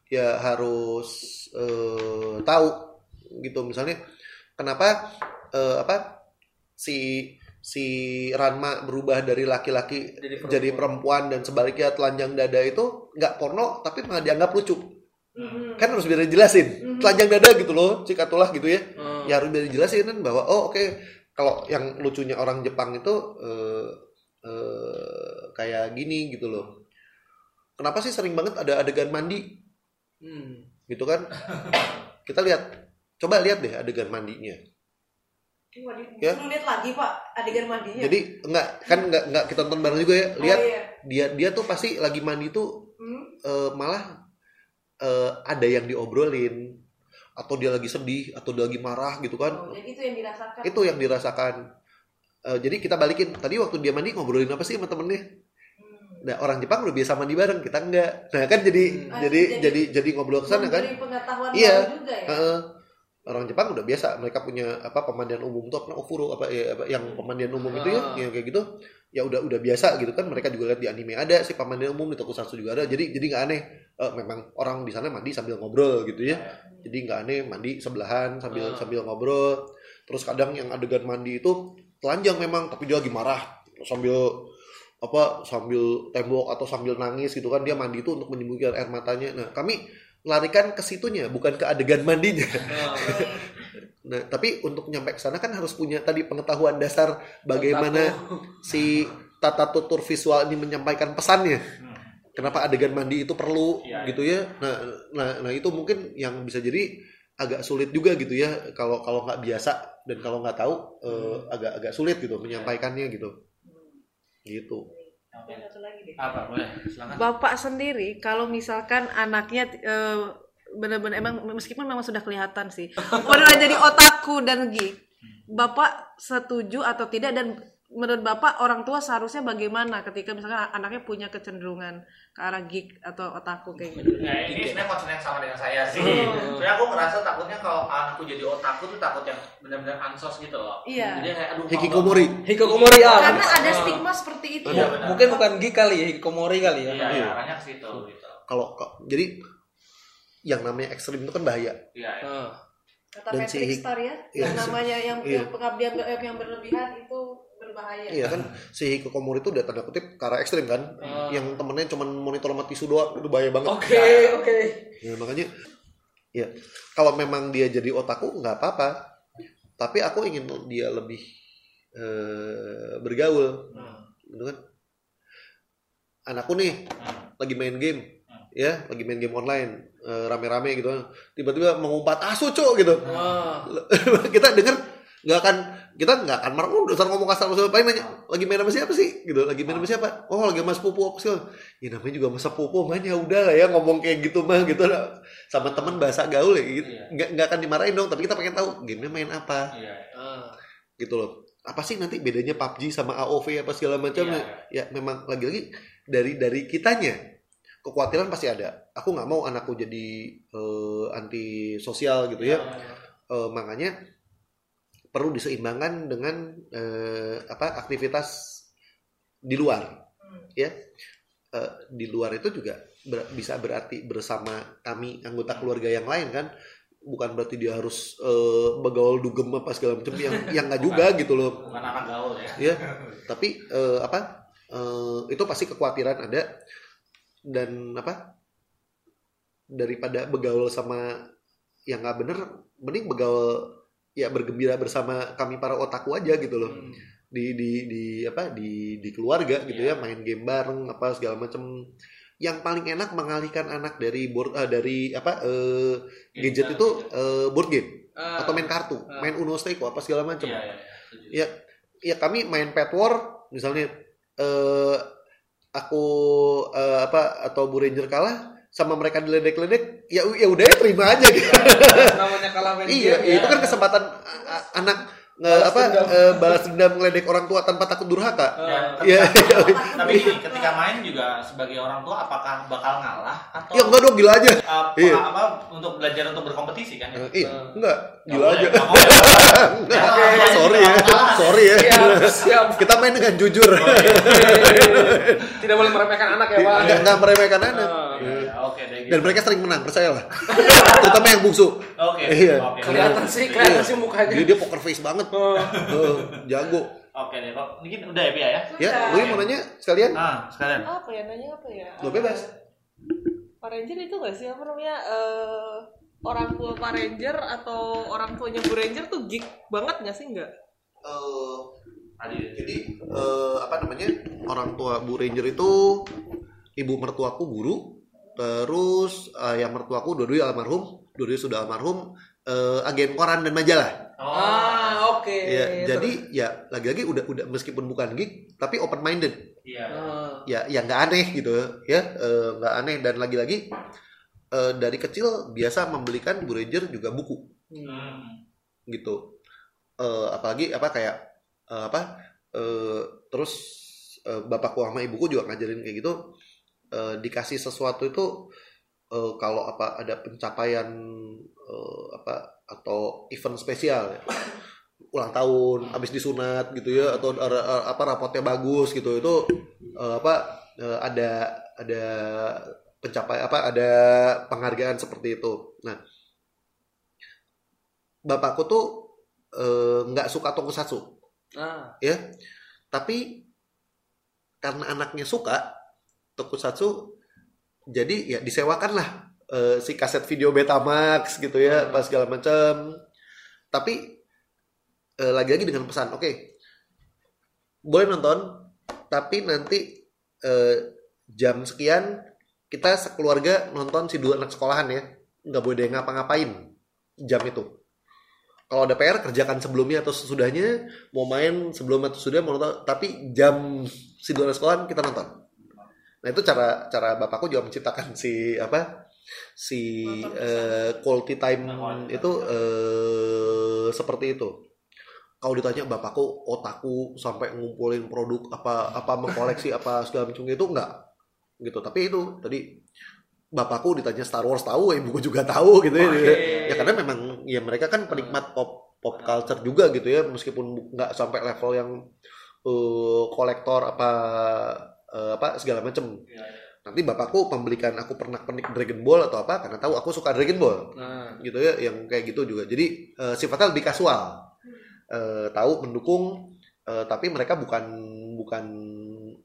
ya harus eh, tahu gitu misalnya kenapa eh, apa si si Ranma berubah dari laki-laki Jadi perempuan. jadi perempuan dan sebaliknya telanjang dada itu nggak porno tapi malah dianggap lucu Mhm. kan harus biar dijelasin telanjang dada gitu loh cikatulah gitu ya Hmm. ya harus biar dijelasin kan bahwa oh oke kalau yang lucunya orang Jepang itu eh, eh, kayak gini gitu loh kenapa sih sering banget ada adegan mandi Hmm. Gitu kan kita lihat coba lihat deh adegan mandinya di- Ya. lihat lagi pak adegan mandinya. jadi enggak kan enggak enggak kita tonton bareng juga ya lihat Oh, iya. dia dia tuh pasti lagi mandi tuh Hmm? eh, malah eh, ada yang diobrolin atau dia lagi sedih atau dia lagi marah gitu kan Oh, jadi itu yang dirasakan. itu yang dirasakan Eh, jadi kita balikin tadi waktu dia mandi ngobrolin apa sih sama temennya. Nah orang Jepang udah biasa mandi bareng kita enggak nah kan jadi Hmm. jadi jadi jadi jadi ngobrol ke sana kan pengetahuan Iya. juga ya. Heeh. orang Jepang udah biasa mereka punya apa pemandian umum tuh apa ofuro apa ya apa, yang pemandian umum itu ya yang kayak gitu ya udah udah biasa gitu kan mereka juga lihat di anime ada sih pemandian umum di tokusatsu juga ada jadi jadi nggak aneh Eh, memang orang di sana mandi sambil ngobrol gitu ya jadi nggak aneh mandi sebelahan sambil Ah. sambil ngobrol terus kadang yang adegan mandi itu telanjang memang tapi dia lagi marah sambil apa sambil tembok atau sambil nangis gitu kan dia mandi itu untuk menyembunyikan air matanya. Nah kami larikan ke situnya bukan ke adegan mandinya. Ah. nah tapi untuk nyampe ke sana kan harus punya tadi pengetahuan dasar bagaimana si tata tutur visual ini menyampaikan pesannya. Kenapa adegan mandi itu perlu Iya, gitu ya. Nah nah nah itu mungkin yang bisa jadi agak sulit juga gitu ya. Kalau kalau nggak biasa dan kalau nggak tahu eh, agak agak sulit gitu menyampaikannya gitu gitu Oke. Ada satu lagi deh. Apa boleh? Silakan. Bapak sendiri kalau misalkan anaknya eh, benar-benar emang meskipun memang sudah kelihatan sih benar jadi otaku dan geek bapak setuju atau tidak dan menurut bapak orang tua seharusnya bagaimana ketika misalkan anaknya punya kecenderungan ke arah geek atau otaku kayak gitu Nah, ini sebenarnya concern yang sama dengan saya sih. Hmm. Soalnya aku ngerasa takutnya kalau anakku jadi otakku tuh takut yang benar-benar ansos gitu loh. Iya. Jadi kayak aduh. hikikomori Hikikomori ya. karena ada Ah. stigma seperti itu Iya, benar. Mungkin bukan geek kali ya, hikikomori kali ya. Iya, Iya. iya, arahnya ke situ gitu. kalau jadi yang namanya ekstrim itu kan bahaya Iya. iya. Ah. kata Dan Patrick si- Star ya iya, yang namanya yang, iya. yang pengabdian yang berlebihan itu berbahaya iya kan si hikikomori itu udah tanda kutip arah ekstrim kan Ah. yang temennya cuma monitor sama tisu doang itu bahaya banget Oke, oke. Ya, makanya ya kalau memang dia jadi otaku nggak apa-apa. Tapi aku ingin dia lebih eh, bergaul, Hmm. gitu kan? Anakku nih Hmm. lagi main game, ya, lagi main game online, eh, rame-rame gitu. Tiba-tiba mengumpat asu cok gitu. Ah. Kita dengar nggak akan kita nggak akan marah oh dasar ngomong kasar sama paling nanya lagi main sama siapa sih? Gitu lagi main sama siapa? Oh lagi mas pupu apa sih ya namanya juga masa pupu main ya udah lah ya ngomong kayak gitu mah gitu lah. Sama teman bahasa gaul ya gitu. Iya. nggak nggak akan dimarahin dong tapi kita pengen tahu gamenya main apa? Iya. Ah. gitu loh. Apa sih nanti bedanya PUBG sama AOV apa segala macam Iya. ya? Memang lagi-lagi dari dari kitanya kekhawatiran pasti ada. Aku nggak mau anakku jadi eh, anti sosial gitu ya. Eh, makanya perlu diseimbangkan dengan eh, apa aktivitas di luar ya. Eh, di luar itu juga ber- bisa berarti bersama kami anggota keluarga yang lain kan. Bukan berarti dia harus eh, begaul dugem apa segala macam yang yang nggak juga gitu loh. Bukan anak gaul ya. ya tapi eh, apa eh, itu pasti kekhawatiran ada. Dan apa daripada begaul sama yang nggak bener mending begaul ya bergembira bersama kami para otaku aja gitu loh Hmm. di di di apa di di keluarga gitu ya main game bareng apa segala macam yang paling enak mengalihkan anak dari board eh, dari apa eh, gadget itu eh, board game Ah. atau main kartu Ah. main uno steko apa segala macam Iya, iya. setuju. ya ya kami main pet war misalnya eh aku eh, apa atau Bu Ranger kalah sama mereka diledek-ledek ya ya udah ya terima aja gitu. namanya kalah main iya, game, itu ya. kan kesempatan anak nge, Balas apa dendam. eh, balas dendam ngeledek orang tua tanpa takut durhaka. Ya, Iya. Tapi gini, ketika main juga sebagai orang tua apakah bakal ngalah atau Ya enggak dong gila aja. apa, Iya. apa untuk belajar untuk berkompetisi kan? Eh, Iya, enggak, Nggak gila aja. Enggak. Oke. Sorry ya. Sorry ya. siap Kita main dengan jujur. tidak boleh meremehkan anak ya pak Enggak enggak meremehkan anak. Ah. Iya, iya, Oke deh. gitu. Dan mereka sering menang, percayalah. Terutama yang bungsu. Oke. Iya. Kelihatan sih kelihatan Iya. sih mukanya Jadi dia poker face banget. Oh. Eh, jago. Oke deh, Pak. Mungkin udah ya, Pia ya? Ya, lu mau nanya sekalian? Ah, sekalian. apa ya nanya apa ya Lo bebas. Pak Ranger itu gak sih apa namanya eh, orang tua Pak Ranger atau orang tuanya Bu Ranger tuh geek banget gak sih nggak? Eh, Tadi. jadi eh, apa namanya orang tua Bu Ranger itu ibu mertuaku guru terus eh, yang mertuaku dua-duanya almarhum dua-duanya sudah almarhum eh, agen koran dan majalah Oh. ah oke ya jadi ya lagi-lagi udah udah meskipun bukan geek tapi open minded Iya. Ah. ya ya nggak aneh gitu ya eh, nggak aneh dan lagi-lagi eh, dari kecil biasa membelikan Bu Ranger juga buku Hmm. gitu Eh, apalagi apa kayak eh, apa eh, terus eh, bapakku sama ibuku juga ngajarin kayak gitu Eh, dikasih sesuatu itu eh, kalau apa ada pencapaian eh, apa atau event spesial ya. ulang tahun habis disunat gitu ya atau apa rapotnya bagus gitu itu eh, apa eh, ada ada pencapaian apa ada penghargaan seperti itu. Nah bapakku tuh nggak suka tokusatsu. Ah. Ya tapi karena anaknya suka tokusatsu jadi ya disewakan lah eh, si kaset video Betamax gitu ya pas segala macam tapi eh, lagi-lagi dengan pesan oke boleh nonton tapi nanti eh, jam sekian kita sekeluarga nonton si dua anak sekolahan ya. Nggak boleh dia ngapa-ngapain jam itu. Kalau ada PR kerjakan sebelumnya atau sesudahnya mau main sebelum atau sudah mau nonton tapi jam si dua anak sekolahan kita nonton nah itu cara cara bapakku juga menciptakan si apa si eh, quality time itu eh, seperti itu. Kalau ditanya bapakku otaku sampai ngumpulin produk apa apa mengkoleksi apa segala macam itu enggak. Gitu. Tapi itu tadi bapakku ditanya Star Wars tahu ibuku juga tahu gitu ya. Ya karena memang ya mereka kan penikmat pop pop culture juga gitu ya. Meskipun nggak sampai level yang eh, kolektor apa eh, apa segala macam Iya, iya. nanti bapakku membelikan aku pernah pernik Dragon Ball atau apa karena tahu aku suka Dragon Ball. Nah. Gitu ya yang kayak gitu juga. Jadi eh, sifatnya lebih kasual. Eh, tahu mendukung eh, tapi mereka bukan bukan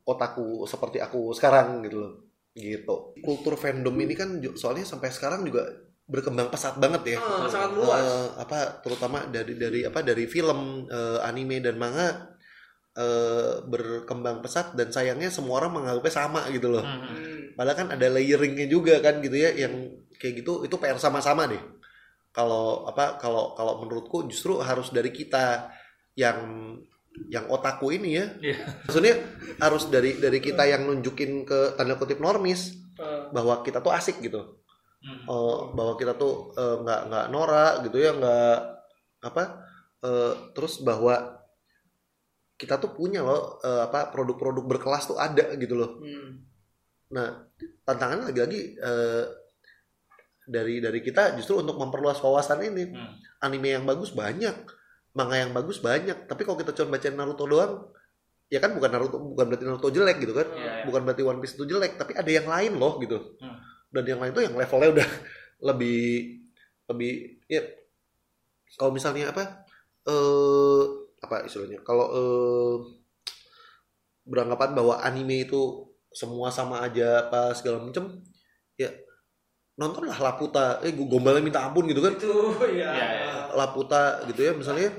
otaku seperti aku sekarang gitu loh. Gitu. Kultur fandom ini kan soalnya sampai sekarang juga berkembang pesat banget ya. Ah, sangat luas. Eh, apa terutama dari dari apa dari film eh, anime dan manga eh, berkembang pesat dan sayangnya semua orang menganggapnya sama gitu loh Hmm. Hmm. Padahal kan ada layeringnya juga kan gitu ya yang kayak gitu itu PR sama-sama deh. kalau apa kalau kalau menurutku justru harus dari kita yang yang otaku ini ya Iya. maksudnya harus dari dari kita yang nunjukin ke tanda kutip normis Eh, bahwa kita tuh asik gitu Hmm. Eh, bahwa kita tuh eh, nggak nggak norak gitu ya nggak apa eh, terus bahwa kita tuh punya loh eh, apa produk-produk berkelas tuh ada gitu loh hmm. nah tantangan lagi-lagi eh, dari dari kita justru untuk memperluas wawasan ini Hmm. anime yang bagus banyak manga yang bagus banyak tapi kalau kita cuma baca Naruto doang ya kan bukan Naruto bukan berarti Naruto jelek gitu kan Iya, iya. bukan berarti One Piece itu jelek tapi ada yang lain loh gitu Hmm. dan yang lain tuh yang levelnya udah lebih lebih ya kalau misalnya apa eh apa istilahnya. Kalau eh beranggapan bahwa anime itu semua sama aja apa segala macem ya nontonlah Laputa. Eh gombalnya minta ampun gitu kan? Itu ya. Laputa gitu ya misalnya.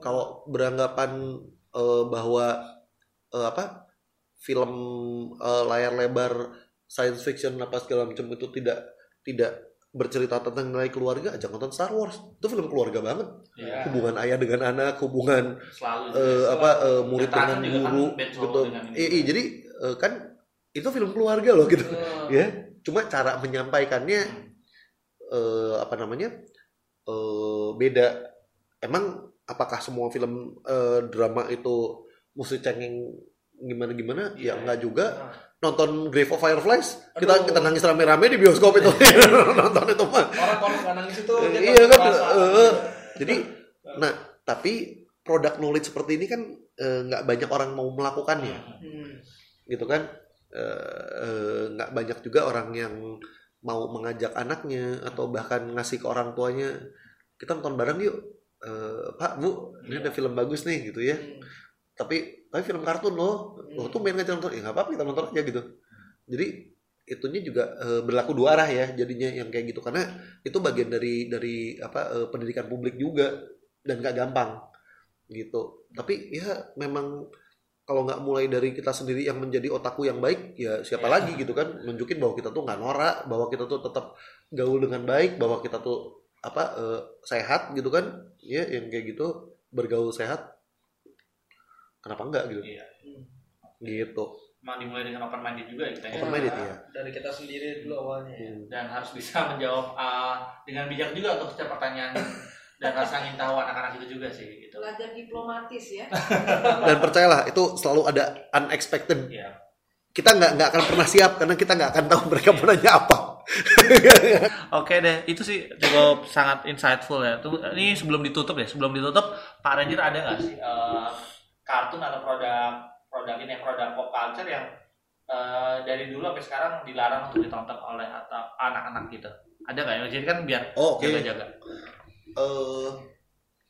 Kalau beranggapan eh, bahwa eh, apa film eh, layar lebar science fiction apa segala macam itu tidak tidak bercerita tentang nilai keluarga aja nonton Star Wars itu film keluarga banget Iya. hubungan ayah dengan anak hubungan Selalu. eh, apa eh, murid dengan kan guru bentrok gitu. Iya, iya, jadi eh, kan itu film keluarga loh gitu Eh, ya cuma cara menyampaikannya eh, apa namanya eh, beda emang apakah semua film eh, drama itu mesti cengeng gimana gimana? Ya Iya. enggak juga. Nah. nonton Grave of Fireflies kita Aduh. kita nangis rame-rame di bioskop itu. Nonton itu mah orang kalau nggak nangis itu iya kan, eh, jadi nah tapi produk knowledge seperti ini kan eh, nggak banyak orang mau melakukannya. Hmm. gitu kan? Eh, eh, nggak banyak juga orang yang mau mengajak anaknya atau bahkan ngasih ke orang tuanya kita nonton bareng yuk. Eh, pak bu ini ada film bagus nih gitu ya. Hmm. tapi tapi film kartun loh. Lo tuh main ngajak nonton ya nggak apa-apa kita nonton aja gitu. Jadi itunya juga eh, berlaku dua arah ya jadinya yang kayak gitu. Karena itu bagian dari dari apa eh, pendidikan publik juga dan gak gampang gitu. Tapi ya memang kalau nggak mulai dari kita sendiri yang menjadi otaku yang baik ya siapa Ya. lagi gitu kan nunjukin bahwa kita tuh nggak norak bahwa kita tuh tetap gaul dengan baik bahwa kita tuh apa eh, sehat gitu kan. Ya yang kayak gitu bergaul sehat kenapa enggak gitu Iya. gitu Emang dimulai dengan open minded juga ya kita ya. open minded ya dari kita sendiri dulu awalnya ya. Hmm. dan harus bisa menjawab uh, dengan bijak juga untuk setiap pertanyaan dan rasa ingin tahu anak-anak itu juga sih gitu. Belajar diplomatis ya. dan percayalah itu selalu ada unexpected Iya. kita nggak nggak akan pernah siap karena kita nggak akan tahu mereka mau nanya apa Oke deh, itu sih cukup sangat insightful ya. Tuh, ini sebelum ditutup deh, sebelum ditutup Pak Ranger ada nggak sih eh, kartun atau produk produk ini produk pop culture yang eh, dari dulu sampai sekarang dilarang untuk ditonton oleh atau anak-anak gitu? Ada nggak ya? Jadi kan biar Oh, oke jaga-jaga. Eh,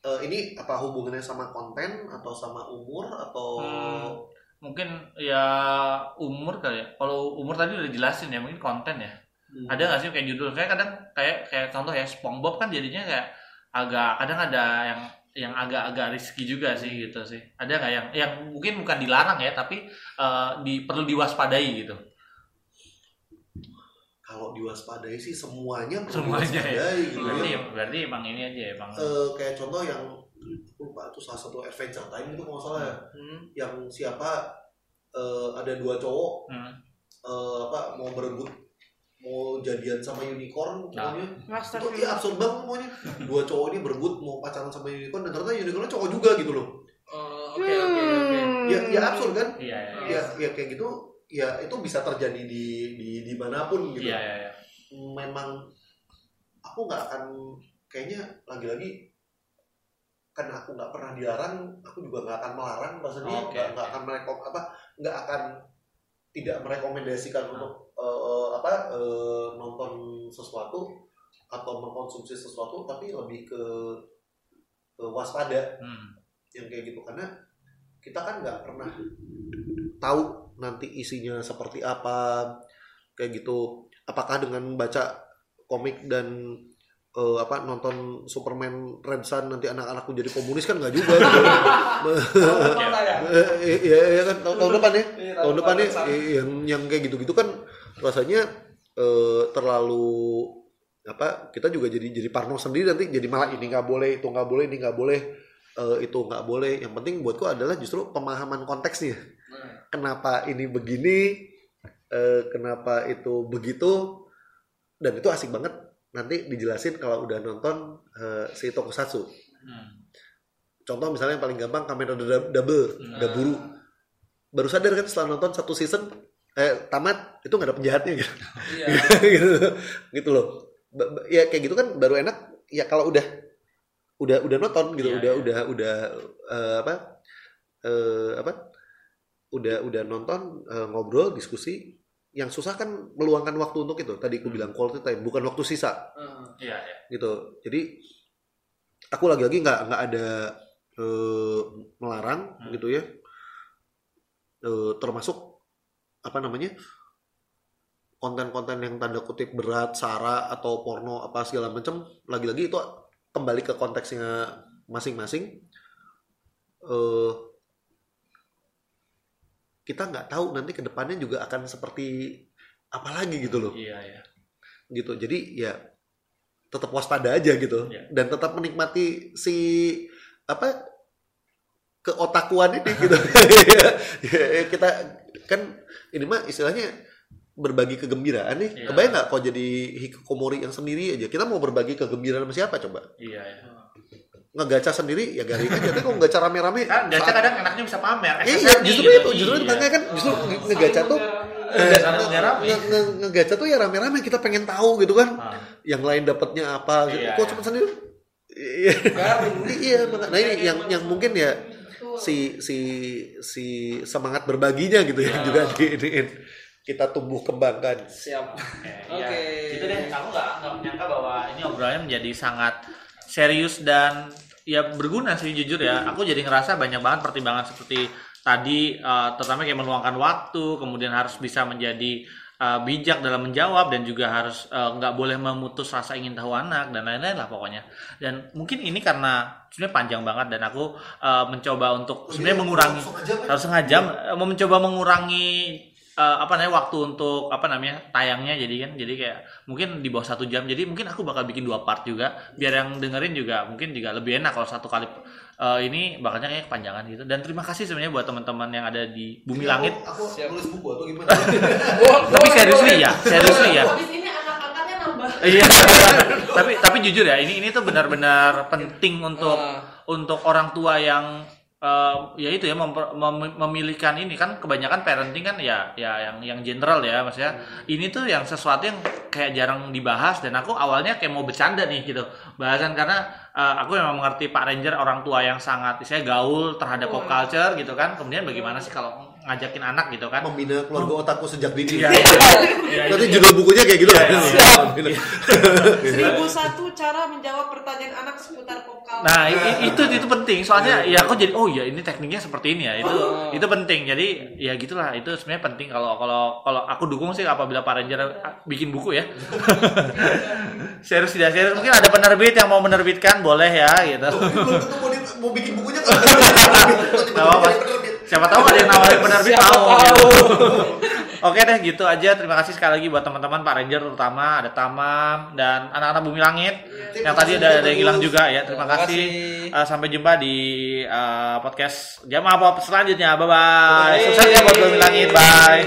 eh, ini apa hubungannya sama konten atau sama umur atau Hmm. Mungkin ya umur kali ya. Kalau umur tadi udah jelasin ya, mungkin konten ya. Hmm. Ada nggak sih kayak judul? Kayak kadang kayak kayak contoh ya SpongeBob kan jadinya kayak agak kadang ada yang yang agak-agak risky juga sih gitu sih. Ada nggak yang yang mungkin bukan dilarang ya, tapi eh, di perlu diwaspadai gitu. kalau diwaspadai sih semuanya perlu Semuanya ya. diwaspadai gitu Berarti ya. berarti emang ini aja ya, emang. Eh, kayak contoh yang lupa itu salah satu adventure time itu kalau nggak salah ya Hmm. yang siapa eh, ada dua cowok Hmm. eh, apa mau berebut mau jadian sama unicorn Nah. pokoknya itu iya absurd banget pokoknya dua cowok ini berebut mau pacaran sama unicorn dan ternyata unicornnya cowok juga gitu loh Oh, oke oke oke ya ya absurd kan Iya, iya, iya. ya ya kayak gitu ya itu bisa terjadi di di di mana pun gitu Iya, iya, iya. memang aku nggak akan kayaknya lagi-lagi karena aku nggak pernah dilarang aku juga nggak akan melarang maksudnya Oke, nggak nggak oke. akan merekom apa nggak akan tidak merekomendasikan Ah. untuk eh, apa eh, nonton sesuatu atau mengkonsumsi sesuatu tapi lebih ke, ke waspada Hmm. yang kayak gitu karena kita kan nggak pernah tahu nanti isinya seperti apa kayak gitu apakah dengan baca komik dan eh, apa nonton Superman Red Sun nanti anak-anakku jadi komunis kan nggak juga gitu. Ya? Iya iya kan tahun, tahun depan ya Iya, tahun depan ya Sun. eh, yang yang kayak gitu-gitu kan rasanya eh, terlalu apa kita juga jadi jadi parno sendiri nanti jadi malah ini nggak boleh itu nggak boleh ini nggak boleh eh, itu nggak boleh yang penting buatku adalah justru pemahaman konteksnya kenapa ini begini eh, kenapa itu begitu dan itu asik banget nanti dijelasin kalau udah nonton eh, si tokusatsu Hmm. contoh misalnya yang paling gampang kamera dub- double Hmm. daburu baru sadar kan setelah nonton satu season eh tamat itu nggak ada penjahatnya gitu Iya. gitu gitu loh Ba- ba- ya kayak gitu kan baru enak ya kalau udah udah udah nonton gitu Iya, udah iya. udah udah eh, apa eh, apa udah udah nonton eh, ngobrol diskusi yang susah kan meluangkan waktu untuk itu tadi aku bilang quality time bukan waktu sisa Heeh. Iya, iya. gitu jadi aku lagi-lagi nggak nggak ada eh, melarang Hmm. gitu ya Eh, termasuk apa namanya konten-konten yang tanda kutip berat sara atau porno apa segala macam lagi-lagi itu kembali ke konteksnya masing-masing eh kita nggak tahu nanti ke depannya juga akan seperti apa lagi gitu loh Iya, iya. gitu jadi ya tetap waspada aja gitu Iya. dan tetap menikmati si apa keotakuan ini gitu Ya, kita kan ini mah istilahnya berbagi kegembiraan nih Iya. kebayang nggak kok jadi hikikomori yang sendiri aja kita mau berbagi kegembiraan sama siapa coba Iya, iya. ngegaca sendiri ya garing aja tapi kalau ngegaca rame-rame Kan gacha saat- kadang enaknya bisa pamer. iya justru gitu. itu justru Iya. makanya kan justru nge- ngegaca tuh Iya, nge- ngegaca tuh ya rame-rame kita pengen tahu gitu kan Ah. yang lain dapatnya apa gitu. Iya, kok iya. cuma sendiri iya iya nah ini yang yang mungkin ya si si si semangat berbaginya gitu ya Iya. juga di iniin kita tumbuh kembangkan Siap. Oke, Oke. iya. Itu deh, aku nggak nggak menyangka bahwa ini obrolannya menjadi sangat serius dan ya berguna sih jujur ya. Aku jadi ngerasa banyak banget pertimbangan seperti tadi, eh, terutama kayak meluangkan waktu, kemudian harus bisa menjadi eh, bijak dalam menjawab dan juga harus eh, nggak boleh memutus rasa ingin tahu anak dan lain-lain lah pokoknya. Dan mungkin ini karena sebenarnya panjang banget dan aku eh, mencoba untuk sebenarnya mengurangi harus setengah jam eh, mau mencoba mengurangi eh, apa namanya waktu untuk apa namanya tayangnya jadi kan. Jadi kayak mungkin di bawah satu jam. Jadi mungkin aku bakal bikin dua part juga. Biar yang dengerin juga mungkin juga lebih enak kalau satu kali eh, ini bakalnya kayak kepanjangan gitu dan terima kasih sebenarnya buat teman-teman yang ada di bumi langit aku Siap. nulis buku atau gimana tapi ya seriously ya Habis ini anak-anaknya nambah. iya tapi tapi jujur ya ini ini tuh benar-benar penting untuk Ah. untuk orang tua yang eh, ya itu ya memper- mem- memilihkan ini kan kebanyakan parenting kan ya ya yang yang general ya maksudnya ini tuh yang sesuatu yang kayak jarang dibahas dan aku awalnya kayak mau bercanda nih gitu. Bahasan karena eh, aku memang mengerti Pak Ranger orang tua yang sangat saya gaul terhadap pop culture gitu kan. Kemudian bagaimana sih kalau ngajakin anak gitu kan. Membina keluarga otakku sejak dini. Iya, iya. Iya, nanti iya. judul bukunya kayak gitu. Iya, kan. Seribu satu cara menjawab pertanyaan anak seputar pop culture. Nah itu itu penting. Soalnya ya aku jadi oh ya ini tekniknya seperti ini ya. Itu Oh. itu penting. Jadi ya gitulah. Itu sebenarnya penting kalau kalau kalau aku dukung sih apabila Pak Ranger bikin buku ya. Serius tidak serius? Mungkin ada penerbit yang mau menerbitkan boleh ya gitu. Belum tentu mau, di- mau bikin bukunya kan. Siapa tahu ada yang nawarin penerbit Siapa mau tahu. gitu. Oke deh gitu aja terima kasih sekali lagi buat teman-teman Pak Ranger terutama ada Tamam dan anak-anak Bumi Langit yang tadi ada ada yang hilang juga ya terima Terima kasih kasih. Uh, sampai jumpa di uh, podcast Jamaah Pop selanjutnya. Bye bye. Bye. Sukses ya buat Bumi Langit. Bye.